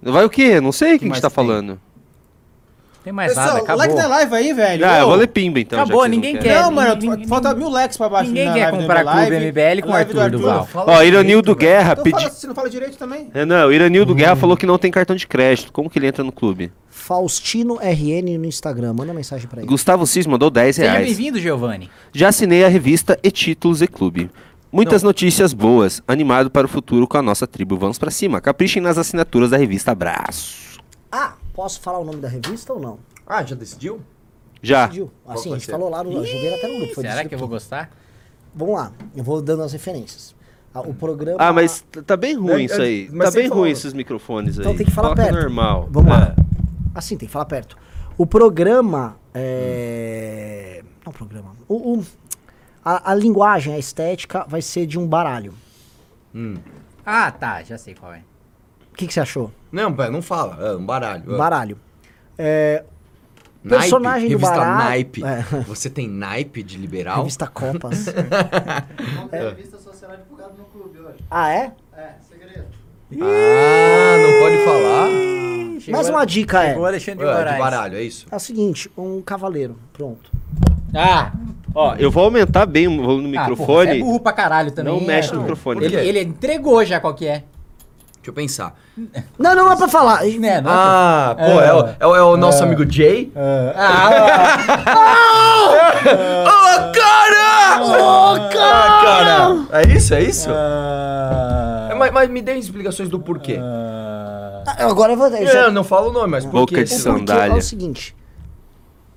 Vai o quê? Não sei o que, que a mais gente tá tem? falando. Tem mais Pessoal, nada, acabou. like na live aí, velho. Ah, eu vou ler pimba então. Acabou, que não ninguém quer. Não, mano, Ninguém- falta mil likes pra baixo Ninguém quer comprar Live. Clube MBL com Live do Arthur Duval. Ó, Iranildo Guerra Então pediu. você não fala direito também? Renan, o Iranildo Guerra falou que não tem cartão de crédito. Como que ele entra no clube? Faustino RN no Instagram. Manda mensagem pra ele. Gustavo Cis mandou 10 Seja reais. bem-vindo, Giovanni. Já assinei a revista e títulos e clube. Muitas notícias boas. Animado para o futuro com a nossa tribo. Vamos pra cima. Caprichem nas assinaturas da revista. Abraço. Ah, posso falar o nome da revista ou não? Ah, já decidiu? Já. Decidiu. Assim, a gente falou lá no. Joguei até no grupo. Foi Será decidido que eu vou gostar? Vamos lá, eu vou dando as referências. Ah, o programa. Ah, mas tá bem ruim É, isso é, aí. mas Tá bem falou. ruim esses microfones aí. Então tem que falar Coloca perto. normal. Vamos É. lá. Assim, tem que falar perto. O programa. É... Não, o programa. O, o- a, a linguagem, a estética vai ser de um baralho. Ah, tá, já sei qual é. O que, que você achou? Não, não fala. É um baralho. Um baralho. É, Naipe, personagem do revista baralho- Naipe. É. Você tem naipe de liberal? revista Copas. Ter revista Sociedade Divulgada no clube hoje. ah, é? É, segredo. Ah, não pode falar? Mais uma dica é. O Alexandre Ué, Moraes. de baralho, é isso? É o seguinte, um cavaleiro. Pronto. Ah, Ó, eu vou aumentar bem o volume do ah, porra, microfone. você é burro pra caralho também. Não mexe no microfone. Ele, ele entregou já qual que é. Deixa eu pensar. Não, não é pra falar. Né, não é Ah, pô, é, o, é o- é o nosso amigo Jay? Ah, Ô, cara! Ô, cara! É isso, é isso? Ah, É, mas, mas me dê explicações do porquê. ah, Ah, Agora eu vou. eu já- É, não falo o nome, mas por Boca quê? de O sandália. É o seguinte.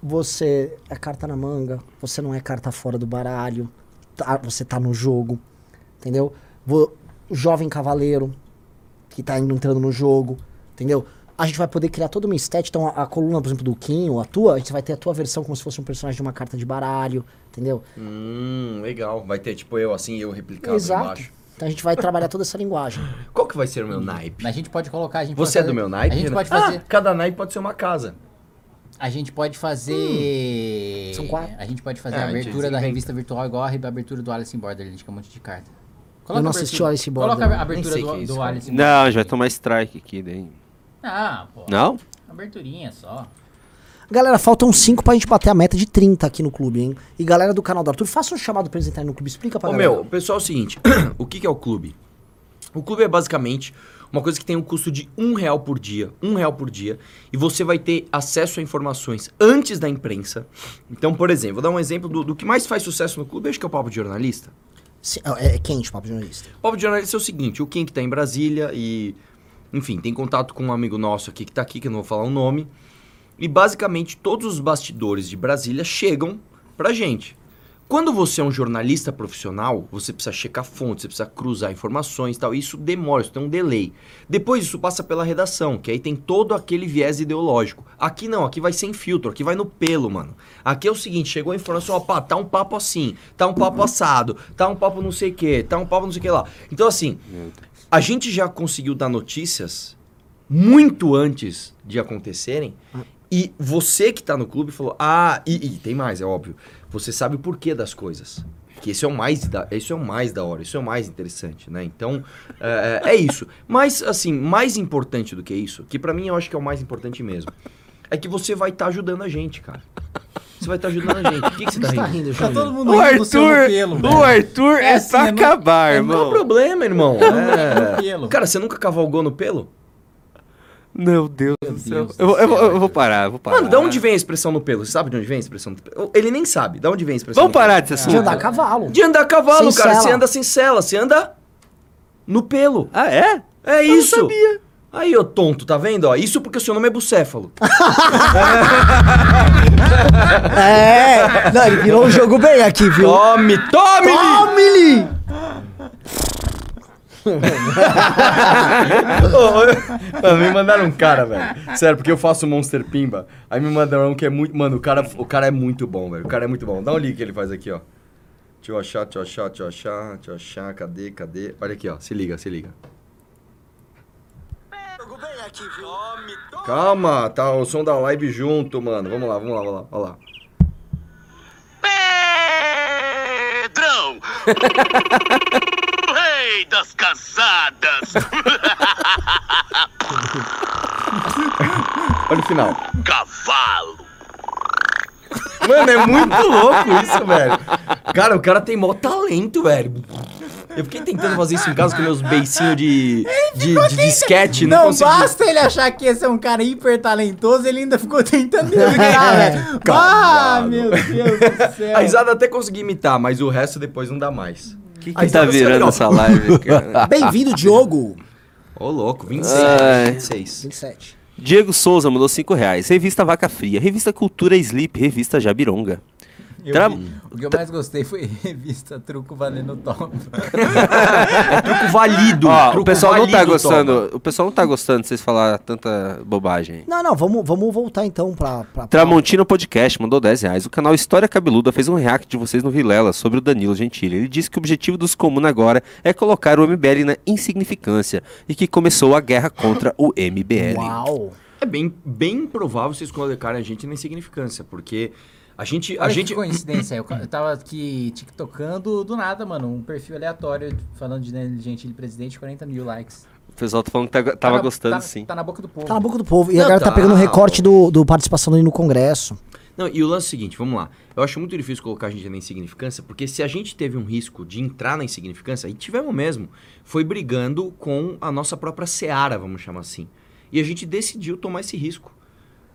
Você é carta na manga, você não é carta fora do baralho, tá- você tá no jogo, entendeu? Vo- O jovem cavaleiro que tá indo entrando no jogo, entendeu? A gente vai poder criar toda uma estética, então a, a coluna, por exemplo, do Kim, ou a tua, a gente vai ter a tua versão como se fosse um personagem de uma carta de baralho, entendeu? Hum, legal. Vai ter tipo eu assim, eu replicado Exato. embaixo. Então a gente vai trabalhar toda essa linguagem. Qual que vai ser o meu naipe? a gente pode colocar. A gente Você é pode do fazer- meu naipe? A gente pode fazer. Ah, cada naipe pode ser uma casa. A gente pode fazer. São quatro. A gente pode fazer É, a abertura da revista virtual igual a abertura do Alice in Borderland, que é um monte de carta. Eu não assisti o Alice in Coloca a abertura do, que é do. Alice in Não, gente vai tomar strike aqui daí. Ah, pô. Não? Aberturinha só. Galera, faltam 5 pra gente bater a meta de 30 aqui no clube, hein? E galera do canal do Arthur, faça um chamado pra eles entrarem no clube, explica pra Ô galera. meu, o pessoal é o seguinte, o que, que é o clube? O clube é basicamente uma coisa que tem um custo de um real por dia, um real por dia, e você vai ter acesso a informações antes da imprensa. Então, por exemplo, vou dar um exemplo do, do que mais faz sucesso no clube, acho que é o Papo de Jornalista. É, é quente o papo de jornalista. O Papo de Jornalista é o seguinte, o Kim que tá em Brasília e, enfim, tem contato com um amigo nosso aqui que tá aqui, que eu não vou falar o nome, e basicamente todos os bastidores de Brasília chegam pra gente. Quando você é um jornalista profissional, você precisa checar fontes, você precisa cruzar informações e tal. Isso demora, isso tem um delay. Depois isso passa pela redação, que aí tem todo aquele viés ideológico. Aqui não, aqui vai sem filtro, aqui vai no pelo, mano. Aqui é o seguinte, chegou a informação, pá, tá um papo assim, tá um papo assado, tá um papo não sei o que, tá um papo não sei o que lá. Então assim, a gente já conseguiu dar notícias muito antes de acontecerem. E você que tá no clube falou: Ah, e, e tem mais, é óbvio. Você sabe o porquê das coisas. Que esse é o mais da, isso é o mais da hora, isso é o mais interessante, né? Então, é, é isso. Mas, assim, mais importante do que isso, que pra mim eu acho que é o mais importante mesmo, é que você vai estar ajudando a gente, cara. Você vai estar ajudando a gente. Por que, que você tá tá rindo? rindo, Tá todo mundo O rindo do seu Arthur, pelo, o. Arthur é, É assim, pra é acabar, Não é irmão. problema, irmão. É. pelo. Cara, você nunca cavalgou no pelo? Meu Deus do céu. Deus Eu, vou- eu céu, eu vou parar, eu vou parar. Mano, de onde vem a expressão no pelo? Você sabe de onde vem a expressão no pelo? Ele nem sabe. De onde vem a expressão Vamos no pelo? parar desse assunto. De andar a cavalo. De andar a cavalo, Sem cara. sela. Você anda sem cela, você anda no pelo. Ah, é? É isso. Aí, ô tonto, tá vendo? Ó, isso porque o seu nome é bucéfalo. É, não, ele virou um jogo bem aqui, viu? Tome, tome! Tome-lhe! Mano, me mandaram um cara, velho. Sério, porque eu faço Monster Pimba. Aí me mandaram um que é muito. Mano, o cara, o cara é muito bom, velho. O cara é muito bom. Dá um link que ele faz aqui, ó. Deixa eu achar, deixa eu achar, deixa eu achar, deixa eu achar. Cadê, cadê? Olha aqui, ó. Se liga, se liga. Calma, tá o som da live junto, mano. Vamos lá, vamos lá, vamos lá. Olha lá. Pedrão! Rei das casadas! Olha o final. Cavalo! Mano, é muito louco isso, velho. Cara, o cara tem mó talento, velho. Eu fiquei tentando fazer isso em casa com meus beicinhos de, de, de disquete, não, Não consegui. basta ele achar que esse é um cara hiper talentoso, ele ainda ficou tentando imitar, velho. Ah, meu Deus do céu. A risada até consegui imitar, mas o resto depois não dá mais. Que, que tá foi virando essa live, cara? Bem-vindo, Diogo. Ô, louco, 26. Ai. 26. 27. Diego Souza mandou 5 reais. Revista Vaca Fria, Revista Cultura Sleep, Revista Jabironga. Tra-. O que eu mais gostei foi revista Truco Valendo Top. É truco válido. Ó, truco o pessoal não tá gostando. toma. O pessoal não tá gostando de vocês falar tanta bobagem. Não, não, vamos, vamos voltar então pra. pra Tramontina Podcast mandou 10 reais. O canal História Cabeluda fez um react de vocês no Vilela sobre o Danilo Gentili. Ele disse que o objetivo dos Comuna agora é colocar o MBL na insignificância e que começou a guerra contra o MBL. Uau. É bem, bem provável vocês colocarem a gente na insignificância, porque a gente. A Olha gente que coincidência, eu, eu tava aqui tiktokando do nada, mano, um perfil aleatório falando de Danilo Gentili presidente, 40 mil likes. O pessoal tá falando que tá- tava na- gostando tá- sim. Tá na boca do povo. Tá na boca do povo. E Não, a galera tá, tá, pegando o recorte do, do participação dele no Congresso. Não, e o lance é o seguinte, vamos lá. Eu acho muito difícil colocar a gente na insignificância, porque se a gente teve um risco de entrar na insignificância, e tivemos mesmo, foi brigando com a nossa própria seara, vamos chamar assim. E a gente decidiu tomar esse risco.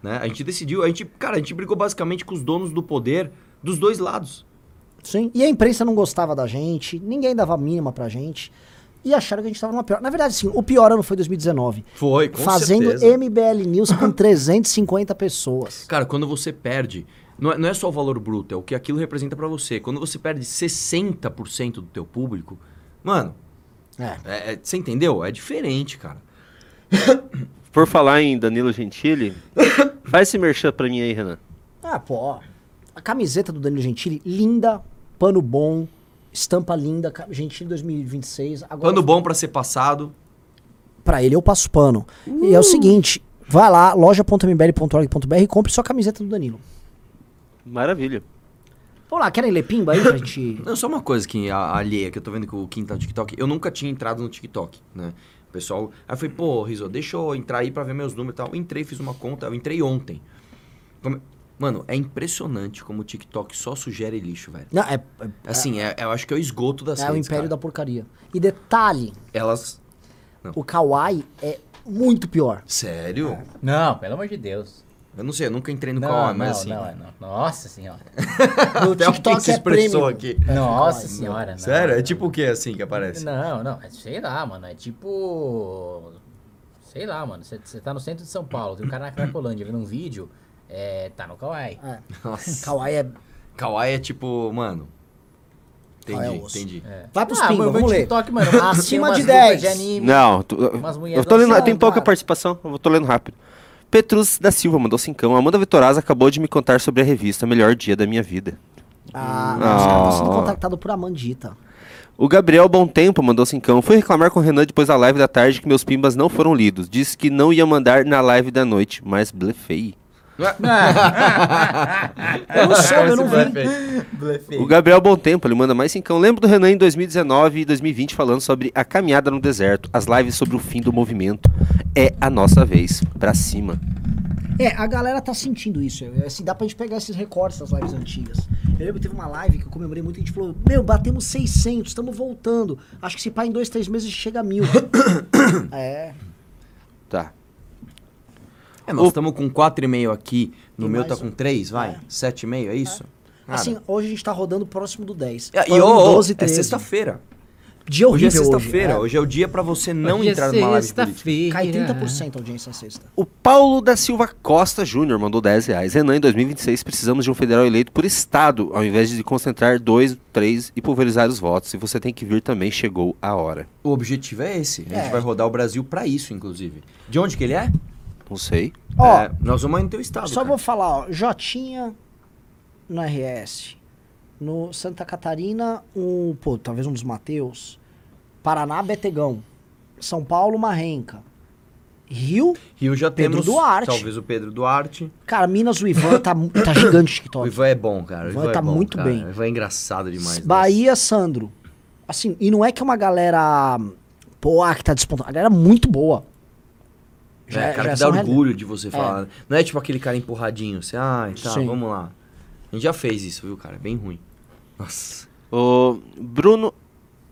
Né? A gente decidiu, a gente, cara, a gente brigou basicamente com os donos do poder dos dois lados. Sim. E a imprensa não gostava da gente, ninguém dava a mínima pra gente. E acharam que a gente tava numa pior. Na verdade, sim, o pior ano foi 2019. Foi, com fazendo certeza. MBL News com 350 pessoas. Cara, quando você perde, não é, não é só o valor bruto, é o que aquilo representa pra você. Quando você perde 60% do teu público, mano, É. é- é- você entendeu? É diferente, cara. Por falar em Danilo Gentili, faz esse merchan pra mim aí, Renan. Ah, pô. A camiseta do Danilo Gentili, linda, pano bom, estampa linda, Gentili 2026. Agora, Pano bom pra ser passado. Pra ele eu passo pano. E é o seguinte, vai lá, loja.mbl.org.br e compre sua camiseta do Danilo. Maravilha. Vamos lá, querem ler pimba aí pra gente... Não, só uma coisa que a, alheia, que eu tô vendo que o Kim tá no TikTok. Eu nunca tinha entrado no TikTok, né? O pessoal. Aí eu falei, pô, Rizzo, deixa eu entrar aí pra ver meus números e tal. Eu entrei, fiz uma conta, eu entrei ontem. Como- Mano, é impressionante como o TikTok só sugere lixo, velho. Não, é, é, Assim, é, eu acho que é o esgoto das é o redes, império cara. da porcaria. E detalhe, Elas. o Kawaii é muito pior. Sério? Não, pelo amor de Deus. Eu não sei, eu nunca entrei no Não, Kawaii, não, mas assim. não, é, não. Nossa senhora. No Até TikTok se é expressou premium. aqui. É, Nossa senhora. não. Sério? É tipo o que assim que aparece? Não, não, é, sei lá, mano. É tipo. Sei lá, mano. Você tá no centro de São Paulo, tem um cara na Cracolândia vendo um vídeo, é, tá no Kawaii. É. Nossa. Kawaii é... Kawaii é tipo, mano. Entendi, Kawaii é entendi. Vai pros Ah, meu vamos ler. TikTok, mano, Acima de duplas 10. de anime. Não, tu- Umas eu mulheres tô lendo, tem pouca participação, eu tô lendo rápido. Petrus da Silva mandou cincão. Amanda Vitorazza acabou de me contar sobre a revista Melhor Dia da Minha Vida. Ah, Ah. eu tô sendo contactado por Amandita. O Gabriel Bom Tempo mandou cincão. Fui reclamar com o Renan depois da live da tarde que meus pimbas não foram lidos. Disse que não ia mandar na live da noite, mas blefei. Eu não soube, eu não vi. O Gabriel Bom Tempo, ele manda mais cincão. Lembro do Renan em 2019 e 2020 falando sobre a caminhada no deserto, as lives sobre o fim do movimento. É a nossa vez, pra cima. É, a galera tá sentindo isso. é, Assim, dá pra gente pegar esses recortes das lives antigas. Eu lembro que teve uma live que eu comemorei muito e a gente falou: Meu, batemos 600, estamos voltando. Acho que se pá em dois, três meses chega a mil. é. É, nós estamos com 4,5 aqui. No Tem meu tá um. com 3, vai? É. 7,5, é isso? Cara, Assim, hoje a gente tá rodando próximo do 10. é, e ô, 12, é 13. sexta-feira. Dia Hoje é horrível hoje. sexta-feira, é. hoje é o dia pra você não Hoje é entrar numa live política. sexta-feira. Cai 30% a audiência na sexta. O Paulo da Silva Costa Júnior mandou 10 reais. Renan, em 2026 precisamos de um federal eleito por estado, ao invés de concentrar dois, três e pulverizar os votos. E você tem que vir também, chegou a hora. O objetivo é esse. A gente É. vai rodar o Brasil pra isso, inclusive. De onde que ele é? Não sei. Ó, É, nós vamos no teu estado. Só cara. vou falar, ó. Jotinha no RS. No Santa Catarina, um, pô, talvez um dos Mateus. Paraná, Betegão. São Paulo, Marrenca. Rio, Rio já Pedro temos. Duarte. Talvez o Pedro Duarte. cara, Minas, o Ivan tá, tá gigante o O TikTok. Ivan é bom, cara. O Ivan Ivan, tá é bom, muito cara. bem. O Ivan é engraçado demais. Bahia, Sandro. Assim, e não é que é uma galera, pô, ah, que tá despontando. A galera é muito boa. Já, é, cara que dá orgulho de você falar. né? Não é tipo aquele cara empurradinho. Você, ai, tá, Sim. vamos lá. A gente já fez isso, viu, cara? É bem ruim. Nossa. O Bruno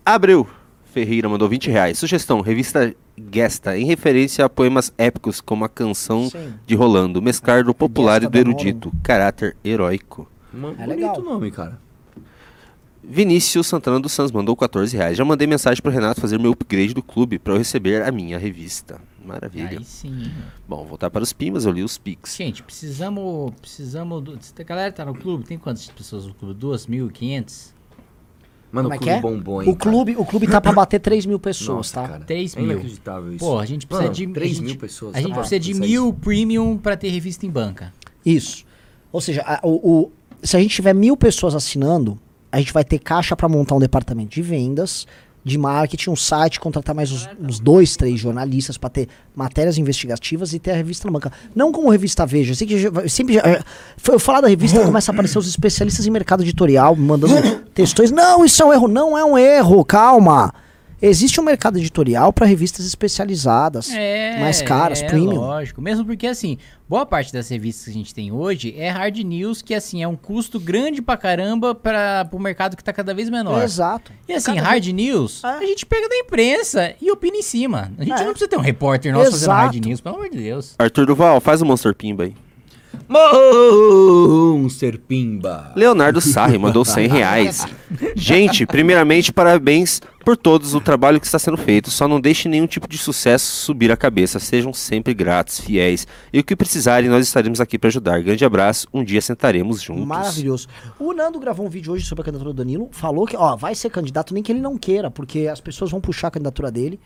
Abreu Ferreira mandou 20 reais. Sugestão, revista Gesta, em referência a poemas épicos como a canção Sim. de Rolando, mesclar do popular e Gesta do da erudito, caráter heróico. Uma, É bonito legal. nome, cara. Vinícius Santana dos Santos mandou 14 reais. Já mandei mensagem pro Renato fazer meu upgrade do clube para eu receber a minha revista. Maravilha. Aí sim. Bom, voltar para os Pimas, eu li os Pix. Gente, precisamos. Precisamos. Do... A galera tá no clube? Tem quantas pessoas no clube? 2.500? Mano, Como o é que clube é? bombom, hein, O clube, o clube tá pra bater 3 mil pessoas, Nossa, tá? cara. 3 É mil. inacreditável isso. Pô, a gente precisa Mano, de. 3 a gente- mil pessoas. A gente tá precisa de mil isso. premium pra ter revista em banca. Isso. Ou seja, a- o, o- se a gente tiver mil pessoas assinando, a gente vai ter caixa pra montar um departamento de vendas, de marketing, um site, contratar mais uns, uns dois, três jornalistas pra ter matérias investigativas e ter a revista na banca. Não como revista Veja. Eu sei que já- sempre já, é, foi eu falar da revista começa a aparecer os especialistas em mercado editorial me mandando textões. Não, isso é um erro. Não é um erro. Calma. Existe um mercado editorial pra revistas especializadas, É. mais caras, é, premium. Lógico. Mesmo porque, assim, boa parte das revistas que a gente tem hoje é hard news, que, assim, é um custo grande pra caramba para o mercado que tá cada vez menor. Exato. E assim, Cada hard news, É. a gente pega da imprensa e opina em cima. A gente É. não precisa ter um repórter nosso fazendo hard Exato. news, pelo amor de Deus. Arthur Duval, faz o Monster Pimba aí. Monster Pimba. Leonardo Sarri mandou 100 reais. Gente, primeiramente, parabéns por todos o trabalho que está sendo feito. Só não deixe nenhum tipo de sucesso subir a cabeça. Sejam sempre gratos, fiéis. E o que precisarem, nós estaremos aqui para ajudar. Grande abraço. Um dia sentaremos juntos. Maravilhoso. O Nando gravou um vídeo hoje sobre a candidatura do Danilo, falou que, ó, vai ser candidato nem que ele não queira, porque as pessoas vão puxar a candidatura dele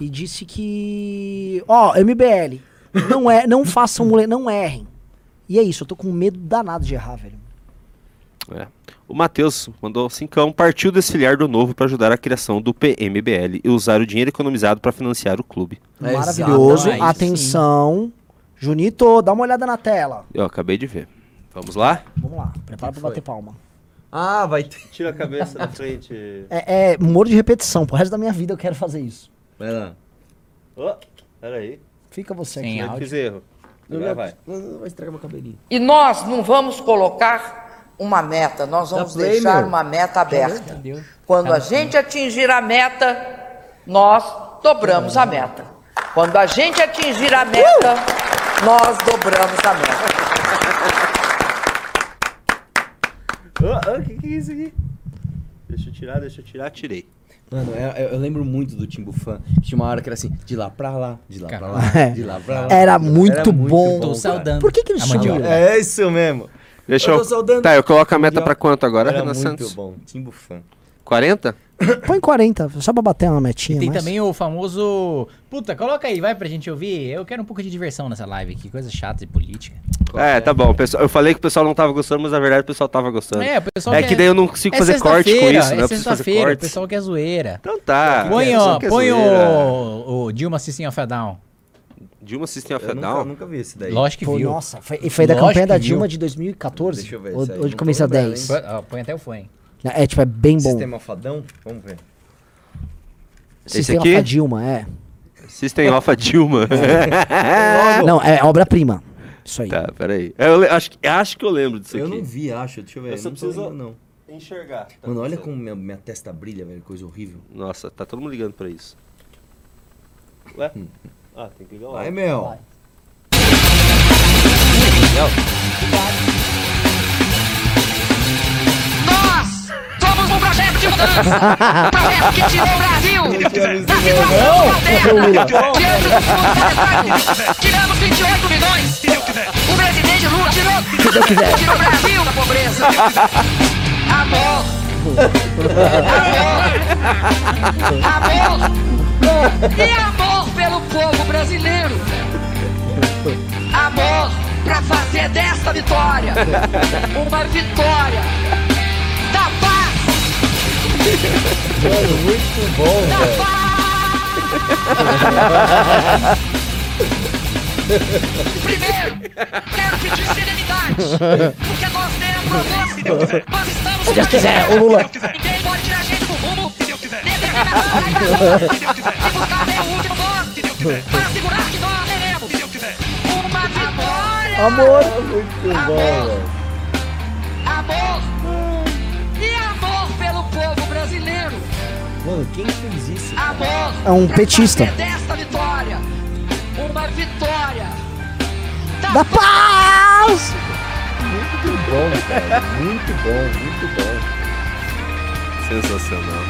e disse que, ó, MBL, não é, não façam não errem. E é isso, eu tô com medo danado de errar, velho. É. O Matheus mandou cincão, partiu desfiliar do novo para ajudar a criação do PMBL e usar o dinheiro economizado para financiar o clube. É, Maravilhoso. sim. Atenção. Junito, dá uma olhada na tela. Eu acabei de ver. Vamos lá? Vamos lá, prepara pra bater palma. Ah, vai ter. Tira a cabeça da frente. É, é humor de repetição, pro resto da minha vida eu quero fazer isso. Vai lá. Oh, peraí. Fica você Sem aqui. áudio. Fiz erro. Agora vai. Vai estragar meu cabelinho. E nós não vamos colocar uma meta, nós vamos play, deixar meu. uma meta aberta. Meu Deus. Quando a gente atingir a meta, nós dobramos a meta. Quando a gente atingir a meta, nós dobramos a meta. O que, que é isso aqui? Deixa eu tirar, deixa eu tirar. Tirei. Mano, eu, eu lembro muito do Timbufan. Tinha uma hora que era assim, de lá pra lá, de lá pra lá, É. de lá pra lá. Era muito bom. Tô cara. saudando. Por que que eles chamam? É isso mesmo. Deixa Eu eu. tô saudando. Tá, eu coloco a meta pra quanto agora, Era Renan muito Santos? bom. Timbufan. 40? Põe 40, só pra bater uma metinha. Tem mas- também o famoso. Puta, coloca aí, vai pra gente ouvir. Eu quero um pouco de diversão nessa live aqui, coisa chata de política. É, tá bom. pessoal- Eu falei que o pessoal não tava gostando, mas na verdade o pessoal tava gostando. É, o pessoal É quer- que daí eu não consigo É fazer corte com isso, né? É sexta-feira, o pessoal quer zoeira. Então tá. Põe, o pessoal ó, põe o, o Dilma System of a Down. Dilma System of a nunca, Down? nunca vi esse daí. Lógico que Pô, viu. nossa, foi, e foi da Lógico campanha da que viu. Dilma de 2014? Deixa eu ver Ou, isso aí, ou de não tô começo a lembrando, 10? Põe, ó, põe até o fone. É, tipo, é bem bom. Sistema fadão? Vamos ver. Sistema aqui? pra Dilma, é. System of a Dilma. Não, é obra-prima. Isso aí. tá, peraí. Eu acho, que- acho que eu lembro disso Eu aqui. não vi, acho. Deixa eu ver. Eu só preciso- não. enxergar. Tá Mano, olha como minha, minha testa brilha, velho. Coisa horrível. Nossa, tá todo mundo ligando pra isso. Ué? Ah, tem que ligar o Vai, meu. Vai. Nós Projeto que tirou o Brasil da situação paterna. Diante dos tiramos 28 milhões. O presidente Lula tirou, tirou o Brasil da pobreza. Amor. Amor. Amor. E amor pelo povo brasileiro. Amor pra fazer desta vitória uma vitória. Mano, muito bom, velho. Primeiro, quero pedir serenidade. Porque nós temos propósito. Nós estamos Se Deus quiser, ô Lula. Ninguém pode tirar a gente do rumo. Determinação e buscar até o último nós. Para segurar que nós teremos uma vitória. Amor. Muito bom, velho. Mano, quem fez isso? Amor. É um petista. fazer desta vitória uma vitória Da paz! Muito bom, cara. Muito bom, muito bom. Sensacional.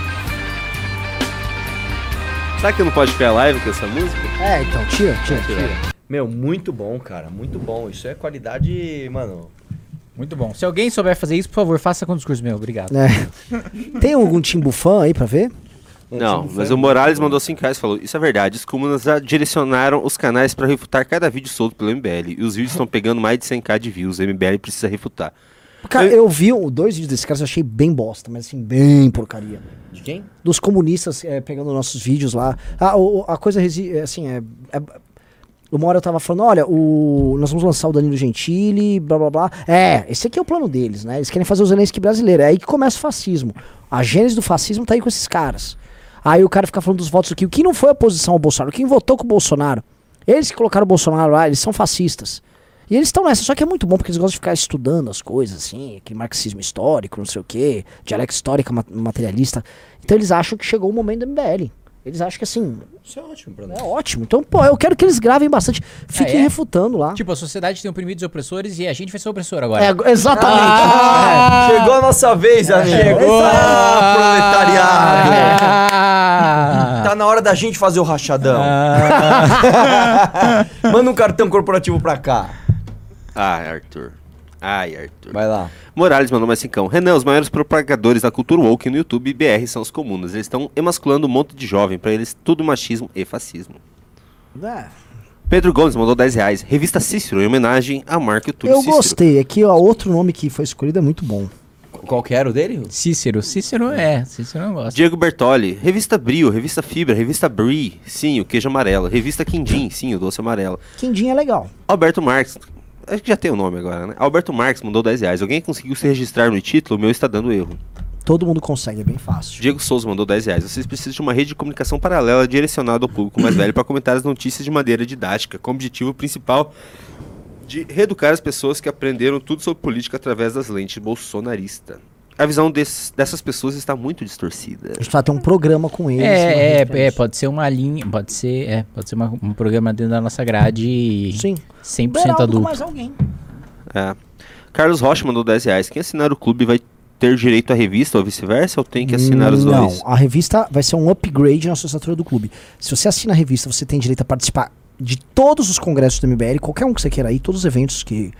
Será que não pode criar live com essa música? É, então, tira, tira, tira. Meu, muito bom, cara. Muito bom. Isso é qualidade, mano. Muito bom. Se alguém souber fazer isso, por favor, faça com o discurso meu. Obrigado. É. Tem algum timbu fã aí pra ver? Não, mas o Morales mandou 5 reais e falou: Isso é verdade, os comunas já direcionaram os canais pra refutar cada vídeo solto pelo MBL. E os vídeos estão pegando mais de 100k de views. O MBL precisa refutar. Cara, eu vi o- dois vídeos desses caras, eu achei bem bosta, mas assim, bem porcaria. De quem? Dos comunistas é, pegando nossos vídeos lá. Ah, o- a coisa, resi- é, assim, é, é- Uma hora eu tava falando, olha, o, nós vamos lançar o Danilo Gentili, blá blá blá. É, esse aqui é o plano deles, né? Eles querem fazer o Zelensky brasileiro. É aí que começa o fascismo. A gênese do fascismo tá aí com esses caras. Aí o cara fica falando dos votos aqui. O que não foi a oposição ao Bolsonaro? Quem votou com o Bolsonaro? Eles que colocaram o Bolsonaro lá, eles são fascistas. E eles estão nessa, só que é muito bom porque eles gostam de ficar estudando as coisas, assim, aquele marxismo histórico, não sei o quê, dialética histórica ma- materialista. Então eles acham que chegou o momento do MBL. Eles acham que assim. Isso é ótimo pra nós. É ótimo. Então, pô, eu quero que eles gravem bastante. Fiquem Ah, é? refutando lá. Tipo, a sociedade tem oprimidos e opressores e a gente vai ser opressor agora. É, exatamente. Ah! Chegou a nossa vez, amigo. Chegou! Da gente fazer o rachadão. Manda um cartão corporativo pra cá. Ai, Arthur. Ai, Arthur. Vai lá. Morales mandou mais cincão. Renan, os maiores propagadores da cultura woke no YouTube e BR são os comunas. Eles estão emasculando um monte de jovem. Pra eles, tudo machismo e fascismo. É, Pedro Gomes mandou 10 reais. Revista Cícero, em homenagem a Marco Túlio eu Cícero. gostei. Aqui, ó, outro nome que foi escolhido é muito bom. Qual que era o dele? Cícero. Cícero é. Cícero eu gosto. Diego Bertoli, revista Brio, revista Fibra, revista Brie, sim, o queijo amarelo, revista Quindim, sim, o doce amarelo. Quindim é legal. Alberto Marques, acho que já tem o nome agora, né? Alberto Marques mandou 10 reais. Alguém conseguiu se registrar no título? O meu está dando erro. Todo mundo consegue, é bem fácil. Diego Souza mandou 10 reais. Vocês precisam de uma rede de comunicação paralela direcionada ao público mais velho para comentar as notícias de maneira didática, com o objetivo principal de reeducar as pessoas que aprenderam tudo sobre política através das lentes bolsonarista. A visão desses- dessas pessoas está muito distorcida. A gente vai ter um programa com eles. É, rede é, é, pode ser uma linha, pode ser, é, pode ser uma- um programa dentro da nossa grade Sim. 100% Beraldo com adulto. mais alguém. É. Carlos Rocha mandou 10 reais. Quem assinar o clube vai ter direito à revista ou vice-versa? Ou tem que assinar os Não, dois? a revista vai ser um upgrade na assinatura do clube. Se você assina a revista, você tem direito a participar de todos os congressos do MBL, qualquer um que você queira ir, todos os eventos que.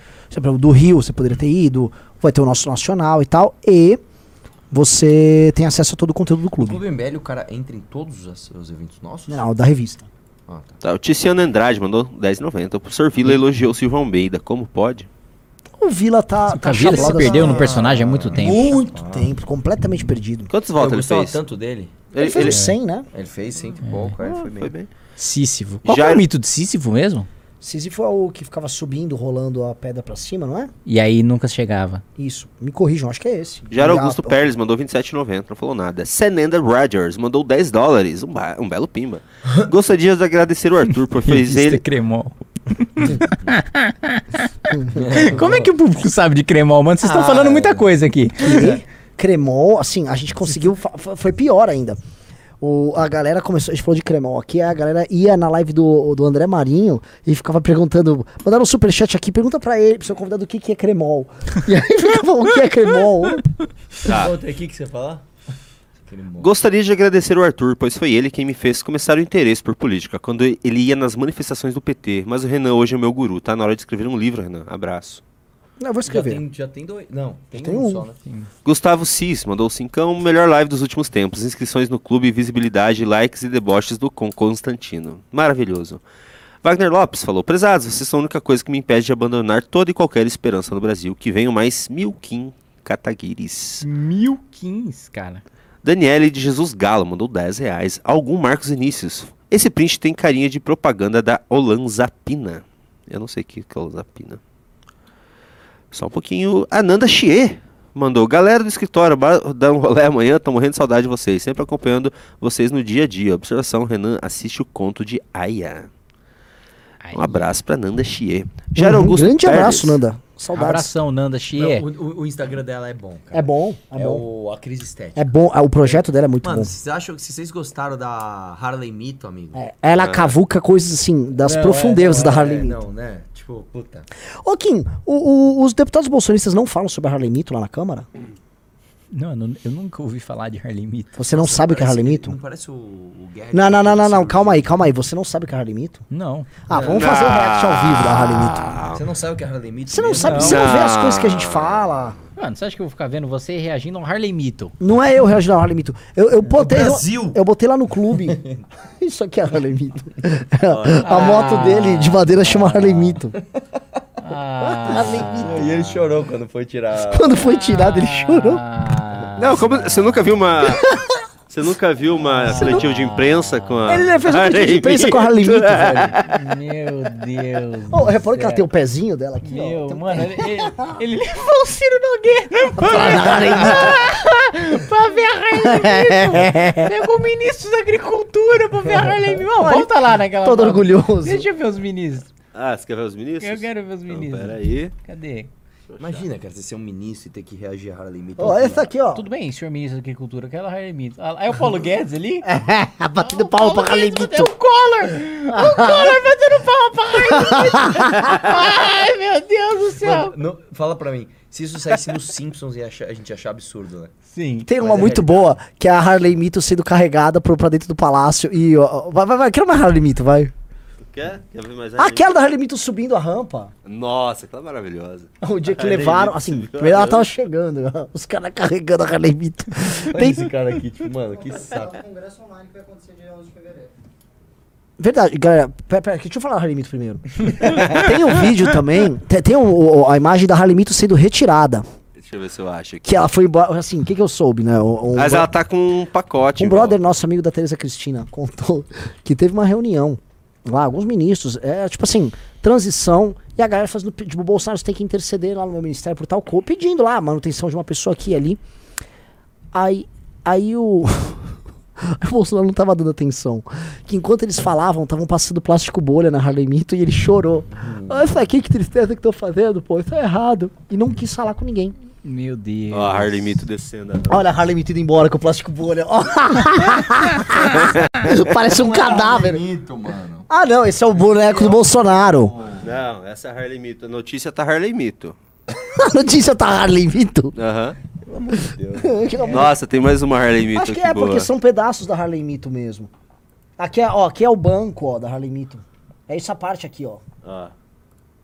Do Rio você poderia ter ido, vai ter o nosso nacional e tal. E você tem acesso a todo o conteúdo do clube. Clube MBL o cara entra em todos os, os eventos nossos? Não, da revista. Ah, tá. Tá, o Tiziano Andrade mandou 10,90. O professor Vila elogiou o Silvio Almeida. Como pode? O Vila tá. tá A Vila se perdeu no personagem há muito tempo. Muito tempo, completamente perdido. Quantos votos ele fez? tanto dele. Ele, fez 100, né? Ele fez cento e pouco, é, foi bem. Foi bem. Sísifo. Qual Já- é o mito de Sísifo mesmo? Sísifo é o que ficava subindo, rolando a pedra pra cima, não é? E aí nunca chegava. Isso. Me corrijam, acho que é esse. Jaro E a- Augusto Perles mandou 27,90. Não falou nada. Senenda Rogers mandou 10 dólares. Um, ba- um belo pimba. Gostaria de agradecer o Arthur por Revista ele. Cremol. Como é que o público sabe de Cremol, mano? Vocês estão Ah, falando muita coisa aqui. Cremol, assim, a gente conseguiu. Foi pior ainda. O, a galera começou. A gente falou de Cremol aqui, a galera ia na live do, do André Marinho e ficava perguntando. Mandaram um superchat aqui, pergunta pra ele, pro seu convidado, o que, que é Cremol. E aí ficava, o que é Cremol? Tá. Outra aqui que você fala? Gostaria de agradecer o Arthur, pois foi ele quem me fez começar o interesse por política, quando ele ia nas manifestações do PT. Mas o Renan hoje é meu guru, tá na hora de escrever um livro, Renan. Abraço. Eu vou escrever. Já tem, já tem dois. Não, tem, Tem um, um. só, né? Gustavo Cis mandou cincão, melhor live dos últimos tempos. Inscrições no clube, visibilidade, likes e deboches do Con Constantino. Maravilhoso. Wagner Lopes falou: Prezados, vocês são a única coisa que me impede de abandonar toda e qualquer esperança no Brasil. Que venham mais mil Kim Kataguiris. Mil quins, cara. Daniele de Jesus Galo mandou 10 reais. Algum Marcos Inícios. Esse print tem carinha de propaganda da Olanzapina. Eu não sei o que que é Olanzapina. Só um pouquinho. Ananda Chie mandou. Galera do escritório, dá um rolê amanhã. Tô morrendo de saudade de vocês. Sempre acompanhando vocês no dia a dia. Observação: Renan assiste o conto de Aya. Um abraço pra Nanda Chie. Jair Uhum, Augusto grande Pérez. abraço, Nanda. Saudades. Abração, Nanda Chie. Não, o, o- Instagram dela é bom, cara. É bom, é É, bom. o, a crise estética. É bom, ah, o projeto dela é muito Mano, bom. vocês acham que se vocês gostaram da Harley Mito, amigo? É, ela cavuca coisas assim, das Não, profundezas é, da não, Harley é, Mito. Não, né? Tipo, puta. Ô, Kim, o- o- os deputados bolsonistas não falam sobre a Harley Mito lá na Câmara? Não, eu não- eu nunca ouvi falar de Harley Mito. Você não sabe o que é Harley Mito? Não parece o, o Guerra Não, não, não, não, não, calma aí, calma aí. Você não sabe o que é Harley Mito? Não. Ah, vamos fazer um react ao vivo da Harley Mito. Você não sabe o que é Harley Mito? Você não mesmo? sabe, você não vê as coisas que a gente fala. Mano, você acha que eu vou ficar vendo você reagindo a um Harley Mito? Não é eu reagindo ao Harley Mito. Eu, eu botei. Brasil. Eu botei lá no clube. Isso aqui é Harley Mito. a moto dele de madeira chama Harley Mito. Ah, E ele chorou quando foi tirar. Quando foi tirado, ele chorou. ah, Não, como, você nunca viu uma. Você nunca viu uma seletiva de imprensa com a. Ele fez um Harley vídeo de pensa com a Harley Mito, velho. Meu Deus. Ô, do reparou que ela tem o pezinho dela aqui, ó. Meu, um mano, ele, ele, ele levou o Ciro Nogueira pra pra ver a Harley Mito. Pegou o ministro da Agricultura pra ver a Harley Mito. Ó, Volta lá naquela Todo orgulhoso. Deixa eu ver os ministros. Ah, você quer ver os ministros? Eu quero ver os Então, ministros. peraí. Cadê? Imagina, cara, você ser um ministro e ter que reagir a Harley Mito. Ó, essa aqui, ó. Tudo bem, senhor ministro da Agricultura, aquela Harley Mito. Ah, é o Paulo Guedes ali? É, batendo palma pra Harley Mito. É o Collor! O Collor batendo palma pra Harley! Ai, meu Deus do céu! Mano, não- fala pra mim, se isso saísse nos Simpsons, ia achar- a gente ia achar absurdo, né? Sim. Tem uma é muito boa, que é a Harley Mito sendo carregada pro, pra dentro do palácio e... Ó, vai, vai, vai, quero mais Harley Mito, vai. Quer? Quer ver mais Ah, Aquela da Harley subindo a rampa. Nossa, aquela é maravilhosa. O dia que levaram, assim, primeiro ela tava chegando, os caras carregando a Harley Tem- esse cara aqui, tipo, mano, que saco. Congresso online que vai acontecer dia 11 de fevereiro. Verdade, galera, pera, pera, deixa eu falar da Harley Mito primeiro. tem um vídeo também, tem, tem o- a imagem da Harley Mito sendo retirada. Deixa eu ver se eu acho aqui. Que ela foi embora, assim, o que que eu soube, né? Um, um Mas ela tá com um pacote. um igual. brother nosso, amigo da Teresa Cristina, contou que teve uma reunião lá, alguns ministros, é tipo assim, transição, e a galera fazendo, pe- tipo, Bolsonaro você tem que interceder lá no meu ministério por tal coisa, pedindo lá a manutenção de uma pessoa aqui e ali. Aí, aí o... o Bolsonaro não tava dando atenção. Que enquanto eles falavam, estavam passando plástico bolha na Harley Mito e ele chorou. Olha isso aqui, que tristeza que tô fazendo, pô, isso é errado. E não quis falar com ninguém. Meu Deus. Ó, a Harley Mito descendo. Olha a Harley Mito indo embora com o plástico bolha. Ó. Parece um cadáver. Mito, mano. Ah, não, esse é o boneco do Bolsonaro. Não, essa é a Harley Mito. A notícia tá Harley Mito. A notícia tá Harley Mito. Aham. Que amor. Nossa, tem mais uma Harley Mito Acho que aqui é, boa. porque são pedaços da Harley Mito mesmo. Aqui é, ó, aqui é o banco, ó, da Harley Mito. É essa parte aqui, ó. Ó.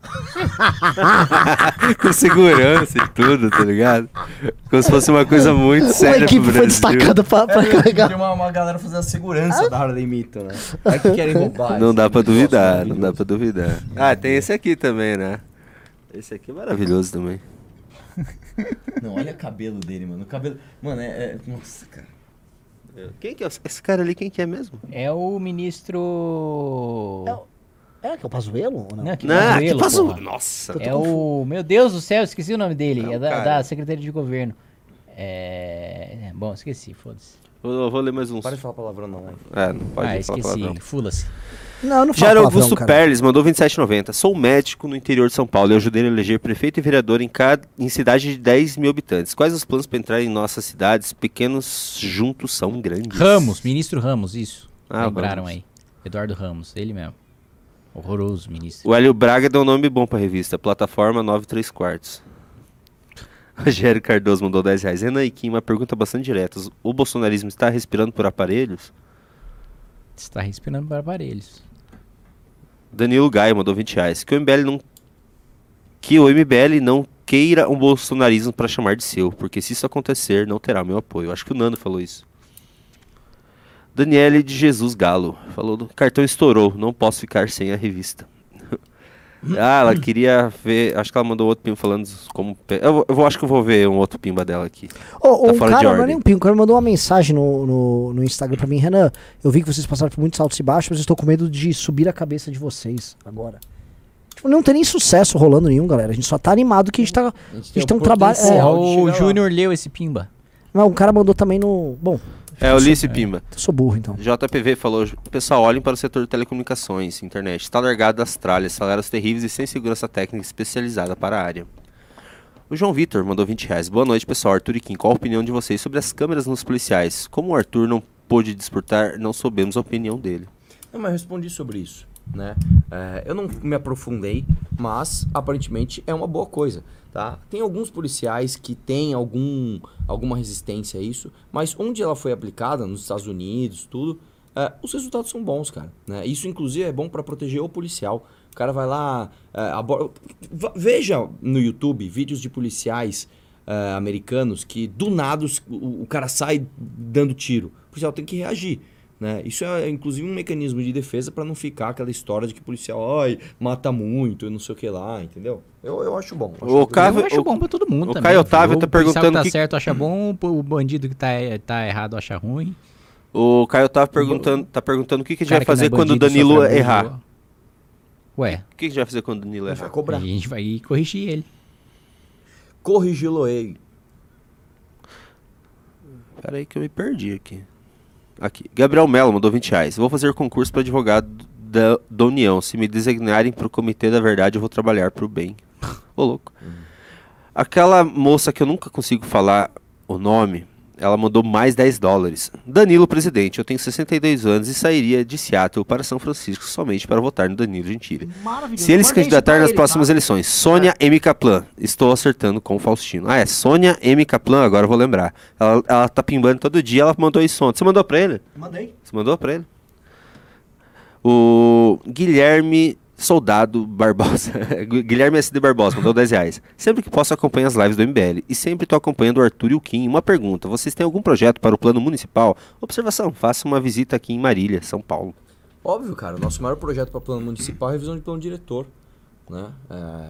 Com segurança e tudo, tá ligado? Como se fosse uma coisa muito séria pro equipe foi destacada pra, pra carregar. Tem uma, uma galera fazendo a segurança da Harley Mito, né? Aí que querem roubar. Não dá pra duvidar, não maravilhoso. dá pra duvidar. Ah, tem esse aqui também, né? Esse aqui é maravilhoso também. Não, olha o cabelo dele, mano. O cabelo. Mano, é. é- Nossa, cara. Quem que é? Esse cara ali, quem que é mesmo? É o ministro. É, que é o Pazuelo? Ou não? Não, que Não, Pazuello, que Pazuello. Nossa. É o. Meu Deus do céu, esqueci o nome dele. Não, é da, da Secretaria de Governo. É. é, Bom, esqueci, foda-se. Vou, vou ler mais uns. Para de falar palavrão, não, hein? É, não pode ah, falar esqueci. palavrão. Fula-se. Não, não fala Jair palavrão, Augusto cara. Perles mandou 27,90. Sou médico no interior de São Paulo e ajudei a eleger prefeito e vereador em, cada, em cidade de 10 mil habitantes. Quais os planos para entrar em nossas cidades? Pequenos juntos são grandes. Ramos, ministro Ramos, isso. Ah, Lembraram vamos. aí. Eduardo Ramos, ele mesmo. Horroroso ministro. O Hélio Braga deu um nome bom pra revista. Plataforma 93 quartos. Rogério Cardoso mandou 10 reais. Renan e Kim, uma pergunta bastante direta. O bolsonarismo está respirando por aparelhos? Está respirando para aparelhos. Danilo Gaia mandou 20 reais. Que o MBL não. Que o MBL não queira um bolsonarismo para chamar de seu, porque se isso acontecer, não terá meu apoio. Acho que o Nando falou isso. Daniele de Jesus Galo falou: do cartão estourou, não posso ficar sem a revista. ah, ela queria ver. Acho que ela mandou outro pimba falando como. Eu, vou- eu vou- acho que eu vou ver um outro pimba dela aqui. Ô, Tá de cara, não é nem um pingo, o cara mandou uma mensagem no, no, no Instagram pra mim, Renan, eu vi que vocês passaram por muitos altos e baixos, mas eu estou com medo de subir a cabeça de vocês agora. Tipo, não tem nem sucesso rolando nenhum, galera. A gente só tá animado que a gente tá. A gente, tem tem o um trabalho. É, o. Júnior leu esse pimba. mas um cara mandou também no. Bom, É, eu li esse pimba. eu sou burro então. JPV falou: pessoal, olhem para o setor de telecomunicações, internet. Está largado das tralhas, salários terríveis e sem segurança técnica especializada para a área. O João Vitor mandou 20 reais. Boa noite, pessoal. Arthur e Kim, qual a opinião de vocês sobre as câmeras nos policiais? Como o Arthur não pôde disputar, não soubemos a opinião dele. Não, mas respondi sobre isso, né? É, eu não me aprofundei, mas aparentemente é uma boa coisa, tá? Tem alguns policiais que têm algum, alguma resistência a isso, mas onde ela foi aplicada, nos Estados Unidos, tudo, é, os resultados são bons, cara. Né? Isso, inclusive, é bom para proteger o policial. O cara vai lá, é, abo- va- veja no YouTube vídeos de policiais é, americanos que do nada o, o cara sai dando tiro. O policial tem que reagir. Né? Isso é inclusive um mecanismo de defesa para não ficar aquela história de que o policial ai, mata muito e não sei o que lá, entendeu? Eu, eu acho bom. Acho O Caio- eu acho o- bom pra todo mundo o também. Caio Otávio O tá perguntando que tá que- certo acha bom, o bandido que tá, tá errado acha ruim. O Caio tava perguntando, tá perguntando o que, que a gente vai é fazer quando o Danilo errar. Ué, O que, que a gente vai fazer quando o Danilo vai errar? cobrar. a gente vai corrigir ele. Corrigi-lo-ei. Pera aí que eu me perdi aqui. Aqui. Gabriel Mello mandou 20 reais. Vou fazer concurso para advogado da, da União. Se me designarem para o Comitê da Verdade, eu vou trabalhar para o bem. Ô, louco. Aquela moça que eu nunca consigo falar o nome, ela mandou mais 10 dólares. Danilo, presidente, eu tenho 62 anos e sairia de Seattle para São Francisco somente para votar no Danilo Gentili. Se ele se candidatar nas ele, próximas tá? eleições, Sônia M. Kaplan. Estou acertando com o Faustino. Ah, é Sônia M. Kaplan, agora eu vou lembrar. Ela, ela tá pimbando todo dia, ela mandou isso ontem. Você mandou pra ele? Mandei. Você mandou pra ele? O Guilherme Soldado Barbosa. Guilherme SD Barbosa, mandou 10 reais. Sempre que posso acompanho as lives do MBL. E sempre estou acompanhando o Arthur e o Kim. Uma pergunta: vocês têm algum projeto para o plano municipal? Observação: faça uma visita aqui em Marília, São Paulo. Óbvio, cara. O nosso maior projeto para plano municipal é a revisão de plano diretor. Né?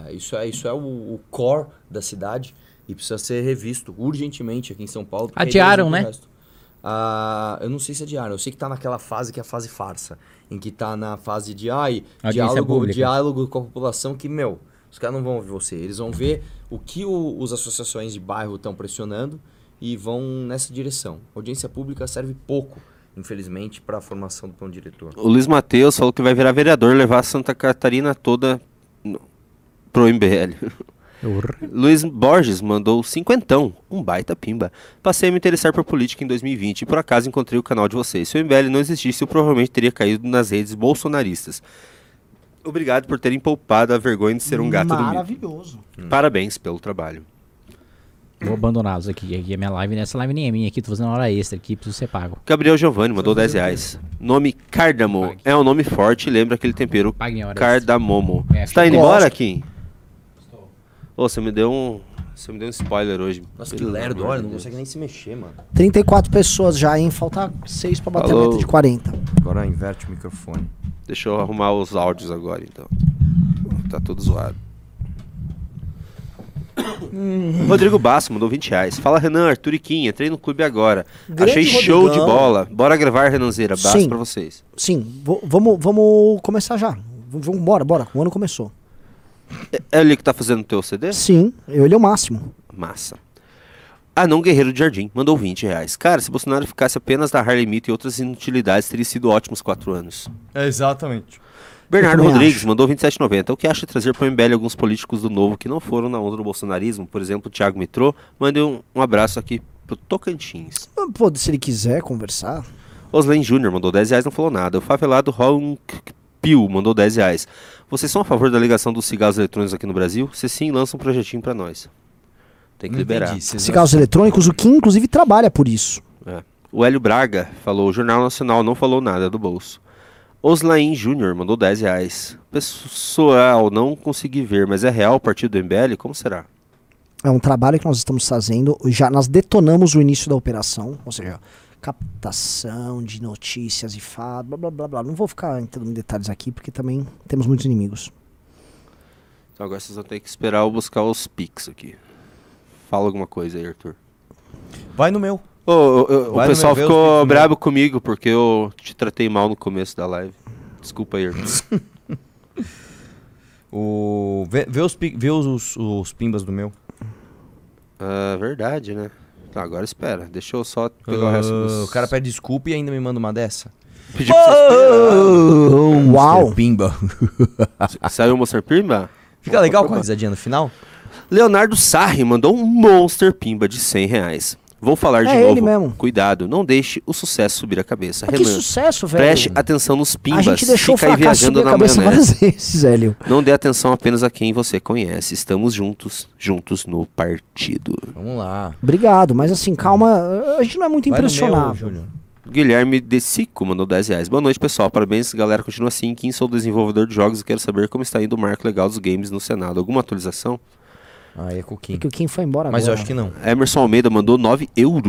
É, isso é, isso é o, o core da cidade e precisa ser revisto urgentemente aqui em São Paulo. Adiaram, o né? Ah, eu não sei se adiaram. Eu sei que tá naquela fase que é a fase farsa. Em que tá na fase de ai, diálogo, pública. diálogo com a população que, meu, os caras não vão ouvir você. Eles vão ver o que o- os associações de bairro estão pressionando e vão nessa direção. Audiência pública serve pouco, infelizmente, para a formação do plano diretor. O Luiz Matheus falou que vai virar vereador, levar Santa Catarina toda pro MBL. Luiz Borges mandou cinquentão, um baita pimba. Passei a me interessar por política em 2020 e por acaso encontrei o canal de vocês. Se o MBL não existisse, eu provavelmente teria caído nas redes bolsonaristas. Obrigado por terem poupado a vergonha de ser um gato do mito. Maravilhoso. Parabéns pelo trabalho. Vou abandoná-los aqui. Aqui é minha live. Nessa live nem é minha aqui. Tô fazendo hora extra aqui. Preciso ser pago. Gabriel Giovanni mandou 10 reais. Nome Cardamo. É um nome forte lembra aquele tempero Pague em hora cardamomo. É, Você tá indo gosto. embora, Kim? Ô, você me deu um. Você me deu um spoiler hoje. Nossa, que lerdo, olha, não consegue nem se mexer, mano. 34 pessoas já, hein? Falta 6 pra bater Falou. a meta de 40. Agora inverte o microfone. Deixa eu arrumar os áudios agora, então. Tá tudo zoado. Rodrigo Basso mandou 20 reais. Fala Renan, Arthur e Kim, entrei no clube agora. Grande Achei show de bola. Bora gravar, Renanzeira. Abraço Sim. pra vocês. Sim, vamos, vamos começar já. V- Vamos, bora, bora. O ano começou. É- É ele que tá fazendo o teu CD? Sim, ele é o máximo. Massa. Ah, não, Guerreiro de Jardim, mandou 20 reais. Cara, se Bolsonaro ficasse apenas da Harley Mito e outras inutilidades, teria sido ótimos 4 anos. É, exatamente. Bernardo Rodrigues acho. mandou 27,90. O que acha de trazer para o MBL alguns políticos do Novo que não foram na onda do bolsonarismo? Por exemplo, o Thiago Mitrô. Mande um, um abraço aqui pro Tocantins. Pô, se ele quiser conversar. Oslen Júnior mandou 10 reais, não falou nada. O favelado Ron Pio mandou 10 reais. Vocês são a favor da ligação dos cigarros eletrônicos aqui no Brasil? Se sim, lança um projetinho para nós. Tem que Não liberar. entendi, Cigarros eletrônicos, o Kim, inclusive, trabalha por isso. É. O Hélio Braga falou, o Jornal Nacional não falou nada do bolso. Oslain Júnior mandou 10 reais. Pessoal, não consegui ver, mas é real o partido do MBL? Como será? É um trabalho que nós estamos fazendo. Já nós detonamos o início da operação, ou seja, captação de notícias e fatos, blá blá blá blá. Não vou ficar entrando em detalhes aqui, porque também temos muitos inimigos. Então agora vocês vão ter que esperar eu buscar os pics aqui. Fala alguma coisa aí, Arthur. Vai no meu. Ô, ô, ô, o pessoal meu, ficou brabo comigo porque eu te tratei mal no começo da live. Desculpa aí, Arthur. O... Vê, vê os, vê os, os, os pimbas do meu. Ah, verdade, né? Tá, agora espera. Deixa eu só pegar o resto Ah, dos... O cara pede desculpa e ainda me manda uma dessa. Pediu pra você esperar. Uau! Mr. Pimba. Saiu o Monster Pimba? Fica legal com a risadinha no final? Leonardo Sarri mandou um Monster Pimba de 100 reais. Vou falar de É novo. ele mesmo. Cuidado, não deixe o sucesso subir a cabeça. Mas que Renan, sucesso, velho. preste atenção nos A pimbas. gente deixou o Fica aí fracasso subir viajando a na cabeça várias vezes, Hélio. Não dê atenção apenas a quem você conhece. Estamos juntos, juntos no partido. Vamos lá. Obrigado, mas assim, calma. A gente não é muito Vai meu, impressionável. Júlio. Guilherme Decico mandou 10 reais. Boa noite, pessoal. Parabéns, galera. Continua assim. Quem sou desenvolvedor de jogos e quero saber como está indo o marco legal dos games no Senado. Alguma atualização? Aí é com o Kim. Porque o Kim foi embora Mas eu agora. acho que não. Emerson Almeida mandou 9 euros.